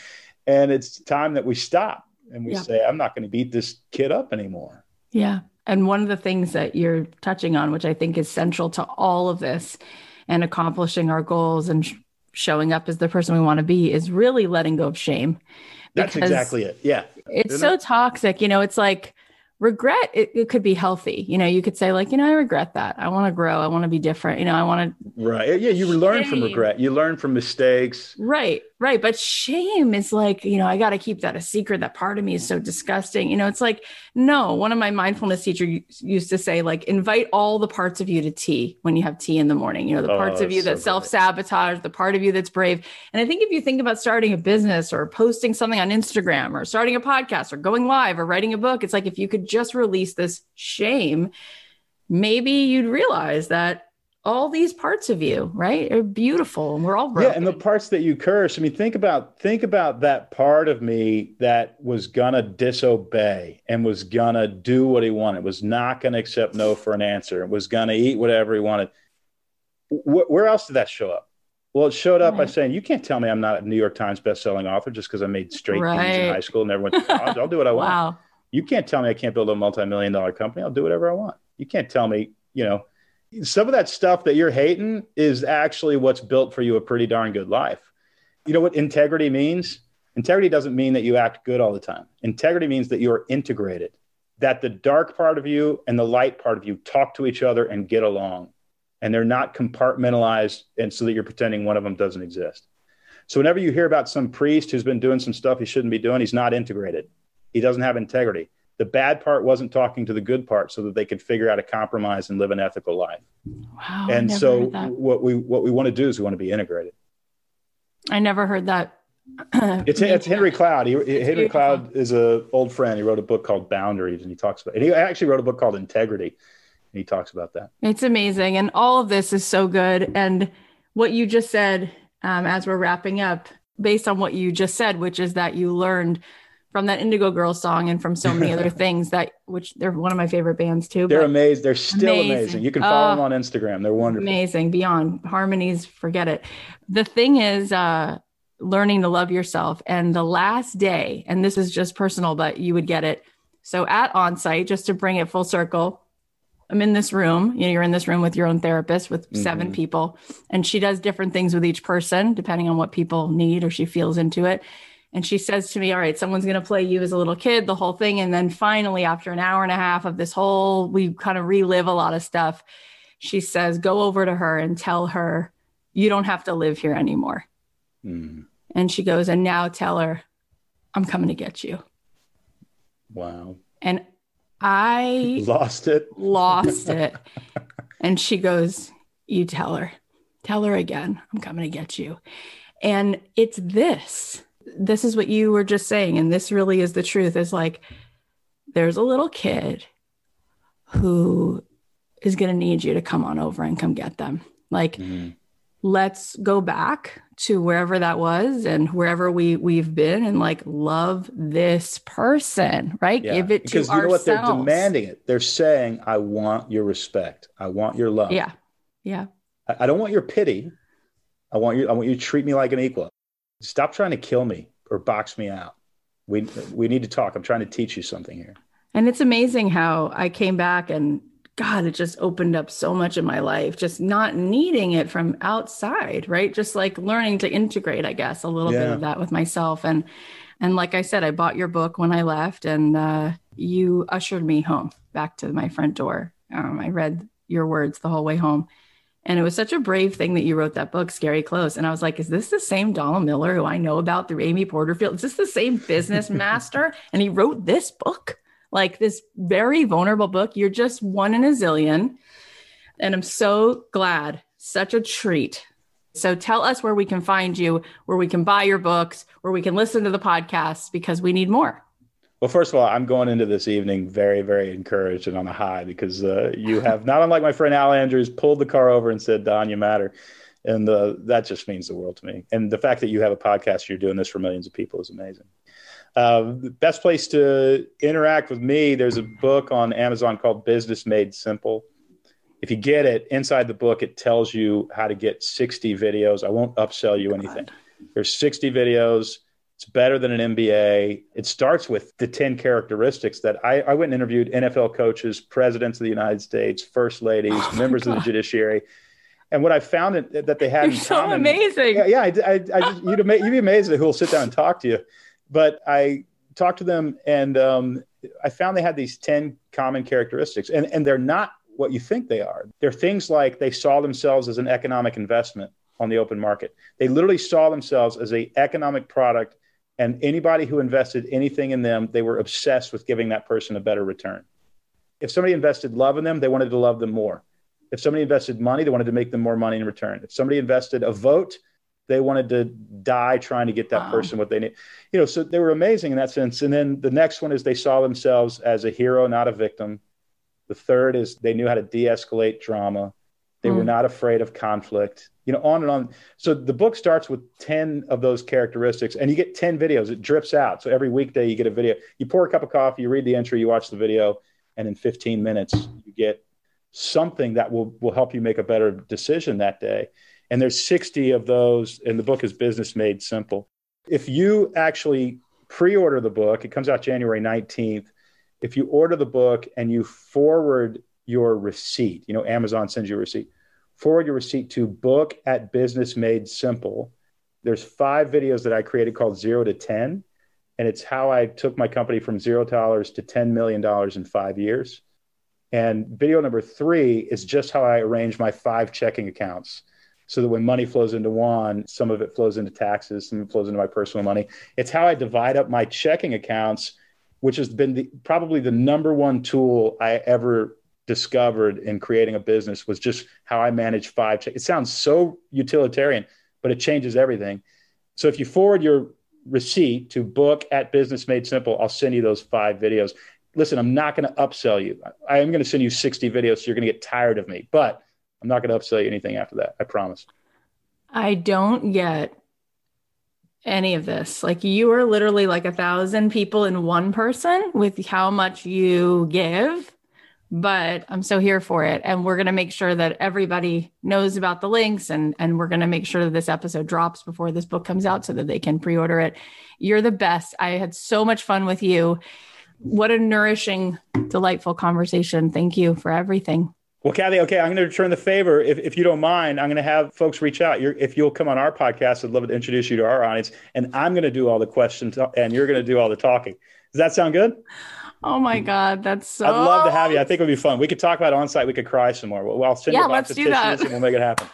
and it's time that we stop and we yeah. say i'm not going to beat this kid up anymore. Yeah. And one of the things that you're touching on which i think is central to all of this and accomplishing our goals and showing up as the person we want to be is really letting go of shame. That's exactly it. Yeah. It's so toxic. You know, it's like regret it, it, could be healthy. You know you could say like you know i regret that. I want to grow. I want to be different. You know i want to right. Yeah you learn from regret. You learn from mistakes. Right right but shame is like you know i got to keep that a secret that part of me is so disgusting you know it's like no one of my mindfulness teachers used to say like invite all the parts of you to tea when you have tea in the morning you know the oh, parts of you so that self-sabotage the part of you that's brave. And i think if you think about starting a business or posting something on instagram or starting a podcast or going live or writing a book it's like if you could just release this shame, maybe you'd realize that all these parts of you, right, are beautiful, and we're all broken. Yeah, and the parts that you curse. I mean, think about think about that part of me that was gonna disobey and was gonna do what he wanted, was not gonna accept no for an answer, was gonna eat whatever he wanted. Wh- where else did that show up? Well, it showed up right. by saying, "You can't tell me I'm not a New York Times best-selling author just because I made straight right. D's in high school and never went to college. I'll do what I want." wow. You can't tell me I can't build a multi-million dollar company. I'll do whatever I want. You can't tell me, you know, some of that stuff that you're hating is actually what's built for you a pretty darn good life. You know what integrity means? Integrity doesn't mean that you act good all the time. Integrity means that you are integrated, that the dark part of you and the light part of you talk to each other and get along. And they're not compartmentalized and so that you're pretending one of them doesn't exist. So whenever you hear about some priest who's been doing some stuff he shouldn't be doing, he's not integrated. He doesn't have integrity. The bad part wasn't talking to the good part so that they could figure out a compromise and live an ethical life. Wow. and so what we what we want to do is we want to be integrated. I never heard that. it's, it's Henry Cloud. He, Henry. Cloud is an old friend. He wrote a book called Boundaries, and he talks about. And he actually wrote a book called Integrity, and he talks about that. It's amazing, and all of this is so good. And what you just said, um, as we're wrapping up, based on what you just said, which is that you learned from that Indigo Girls song and from so many other things that which they're one of my favorite bands too. They're amazing. They're still amazing. amazing. You can follow uh, them on Instagram. They're wonderful. Amazing. Beyond harmonies, forget it. The thing is uh learning to love yourself. And the last day, and this is just personal, but you would get it. So at Onsite, just to bring it full circle, I'm in this room. You know, you're in this room with your own therapist with mm-hmm. seven people, and she does different things with each person depending on what people need or she feels into it. And she says to me, All right, someone's going to play you as a little kid, the whole thing. And then finally, after an hour and a half of this whole, we kind of relive a lot of stuff. She says, Go over to her and tell her, You don't have to live here anymore. Mm. And she goes, and now tell her, I'm coming to get you. Wow. And I lost it. Lost it. and she goes, You tell her, tell her again, I'm coming to get you. And it's this. This is what you were just saying. And this really is the truth is like, there's a little kid who is going to need you to come on over and come get them. Like, mm-hmm let's go back to wherever that was and wherever we we've been and like love this person right yeah. give it because to you know ourselves. what they're demanding it they're saying i want your respect i want your love yeah yeah I, I don't want your pity i want you i want you to treat me like an equal stop trying to kill me or box me out we we need to talk i'm trying to teach you something here and it's amazing how i came back and God, it just opened up so much in my life, just not needing it from outside, right? Just like learning to integrate, I guess, a little yeah. bit of that with myself. And and like I said, I bought your book when I left, and uh, you ushered me home back to my front door. Um, I read your words the whole way home. And it was such a brave thing that you wrote that book, Scary Close. And I was like, is this the same Donald Miller who I know about through Amy Porterfield? Is this the same business master? and he wrote this book like this very vulnerable book. You're just one in a zillion. And I'm so glad, such a treat. So tell us where we can find you, where we can buy your books, where we can listen to the podcasts because we need more. Well, first of all, I'm going into this evening very, very encouraged and on a high because uh, you have, not unlike my friend Al Andrews, pulled the car over and said, Don, you matter. And uh, that just means the world to me. And the fact that you have a podcast, you're doing this for millions of people is amazing. Uh, the best place to interact with me, there's a book on Amazon called Business Made Simple. If you get it, inside the book, it tells you how to get 60 videos. I won't upsell you anything. There's 60 videos. It's better than an MBA. It starts with the 10 characteristics that I, I went and interviewed NFL coaches, presidents of the United States, first ladies, oh members of the judiciary. And what I found that they had You're so common, amazing. Yeah, yeah I, I, I just, you'd, you'd be amazed at who will sit down and talk to you but I talked to them and um, I found they had these 10 common characteristics, and, and they're not what you think they are. They're things like they saw themselves as an economic investment on the open market. They literally saw themselves as a economic product, and anybody who invested anything in them, they were obsessed with giving that person a better return. If somebody invested love in them, they wanted to love them more. If somebody invested money, they wanted to make them more money in return. If somebody invested a vote, they wanted to die trying to get that wow. person what they need you know so they were amazing in that sense and then the next one is they saw themselves as a hero not a victim the third is they knew how to de-escalate drama they mm. were hmm. not afraid of conflict you know on and on so the book starts with 10 of those characteristics and you get 10 videos it drips out so every weekday you get a video you pour a cup of coffee you read the entry you watch the video and in 15 minutes you get something that will will help you make a better decision that day and there's 60 of those and the book is business made simple if you actually pre-order the book it comes out january 19th if you order the book and you forward your receipt. You know, Amazon sends you a receipt. Forward your receipt to book at Business Made Simple. There's five videos that I created called Zero to 10. And it's how I took my company from zero dollars to $10 million in five years. And video number three is just how I arrange my five checking accounts so that when money flows into one, some of it flows into taxes, some of it flows into my personal money. It's how I divide up my checking accounts, which has been the, probably the number one tool I ever discovered in creating a business was just how I manage five. It sounds so utilitarian, but it changes everything. So if you forward your receipt to book at Business Made Simple, I'll send you those five videos. Listen, I'm not going to upsell you. I am going to send you 60 videos, so you're going to get tired of me. But I'm not going to upsell you anything after that. I promise. I don't get any of this. Like you are literally like a thousand people in one person with how much you give. But I'm so here for it. And we're going to make sure that everybody knows about the links and, and we're going to make sure that this episode drops before this book comes out so that they can pre order it. You're the best. I had so much fun with you. What a nourishing, delightful conversation. Thank you for everything. Well, Cathy, okay, I'm going to return the favor. If, if you don't mind, I'm going to have folks reach out. You're, if you'll come on our podcast, I'd love to introduce you to our audience. And I'm going to do all the questions and you're going to do all the talking. Does that sound good? Oh my mm. God, that's so. I'd love to have you. I think it would be fun. We could talk about Onsite. We could cry some more. Well, I'll send yeah, you let's of do that. and we'll make it happen.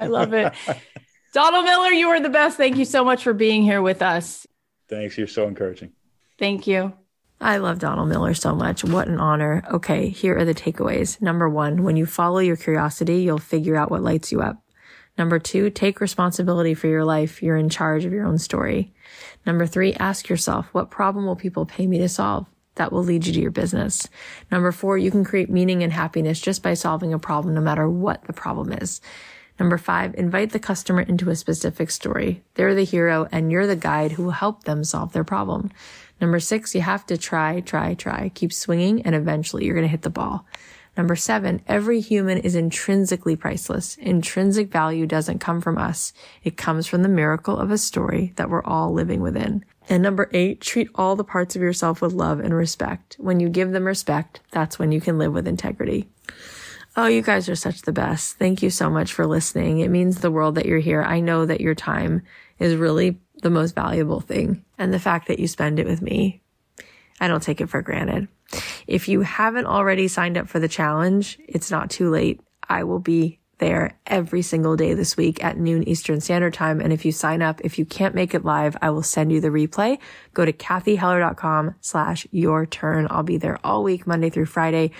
I love it. Donald Miller, you are the best. Thank you so much for being here with us. Thanks. You're so encouraging. Thank you. I love Donald Miller so much. What an honor. Okay, here are the takeaways. Number one, when you follow your curiosity, you'll figure out what lights you up. Number two, take responsibility for your life. You're in charge of your own story. Number three, ask yourself, what problem will people pay me to solve? That will lead you to your business. Number four, you can create meaning and happiness just by solving a problem, no matter what the problem is. Number five, invite the customer into a specific story. They're the hero and you're the guide who will help them solve their problem. Number six, you have to try, try, try. Keep swinging and eventually you're going to hit the ball. Number seven, every human is intrinsically priceless. Intrinsic value doesn't come from us. It comes from the miracle of a story that we're all living within. And number eight, treat all the parts of yourself with love and respect. When you give them respect, that's when you can live with integrity. Oh, you guys are such the best. Thank you so much for listening. It means the world that you're here. I know that your time is really the most valuable thing. And the fact that you spend it with me, I don't take it for granted. If you haven't already signed up for the challenge, it's not too late. I will be there every single day this week at noon Eastern Standard Time. And if you sign up, if you can't make it live, I will send you the replay. Go to cathyheller.com slash your turn. I'll be there all week, Monday through Friday.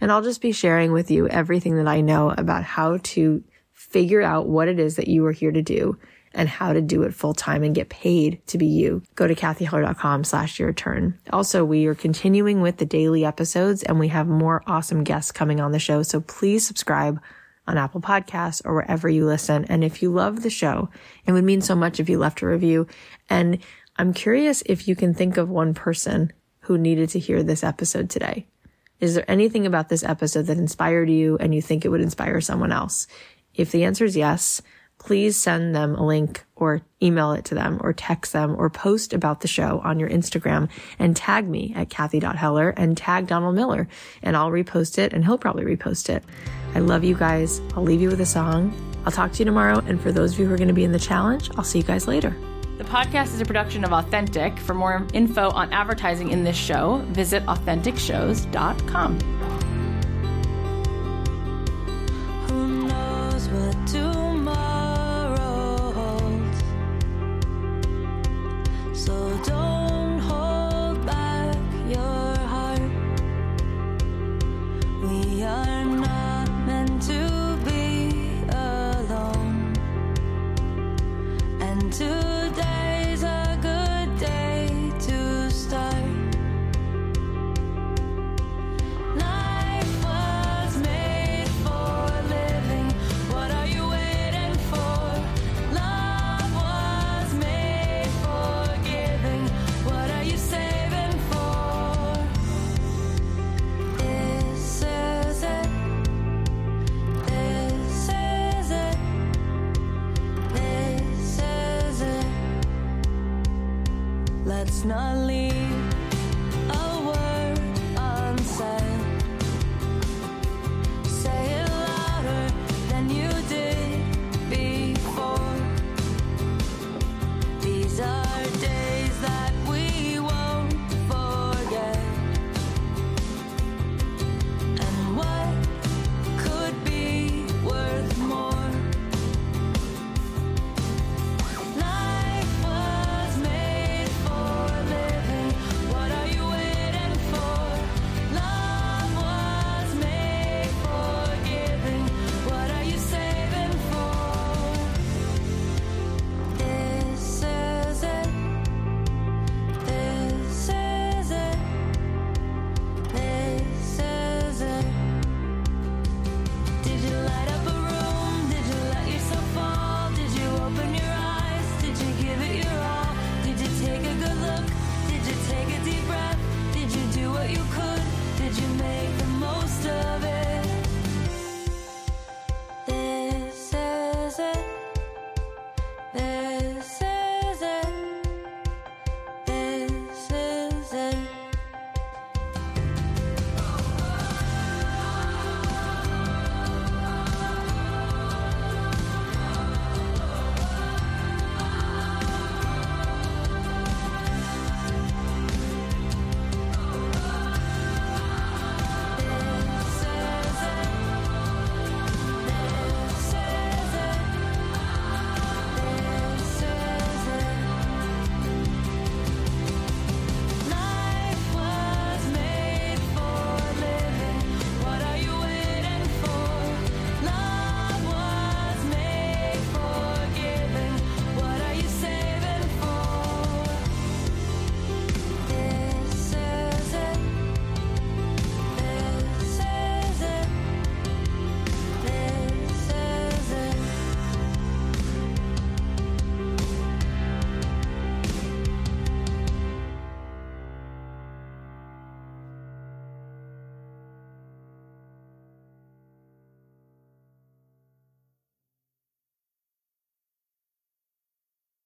And I'll just be sharing with you everything that I know about how to figure out what it is that you are here to do and how to do it full time and get paid to be you. Go to cathyheller.com slash your turn. Also, we are continuing with the daily episodes and we have more awesome guests coming on the show. So please subscribe on Apple Podcasts or wherever you listen. And if you love the show, it would mean so much if you left a review. And I'm curious if you can think of one person who needed to hear this episode today. Is there anything about this episode that inspired you and you think it would inspire someone else? If the answer is yes, please send them a link or email it to them or text them or post about the show on your Instagram and tag me at Cathy.Heller and tag Donald Miller and I'll repost it and he'll probably repost it. I love you guys. I'll leave you with a song. I'll talk to you tomorrow. And for those of you who are going to be in the challenge, I'll see you guys later. The podcast is a production of Authentic. For more info on advertising in this show, visit AuthenticShows.com. not leave.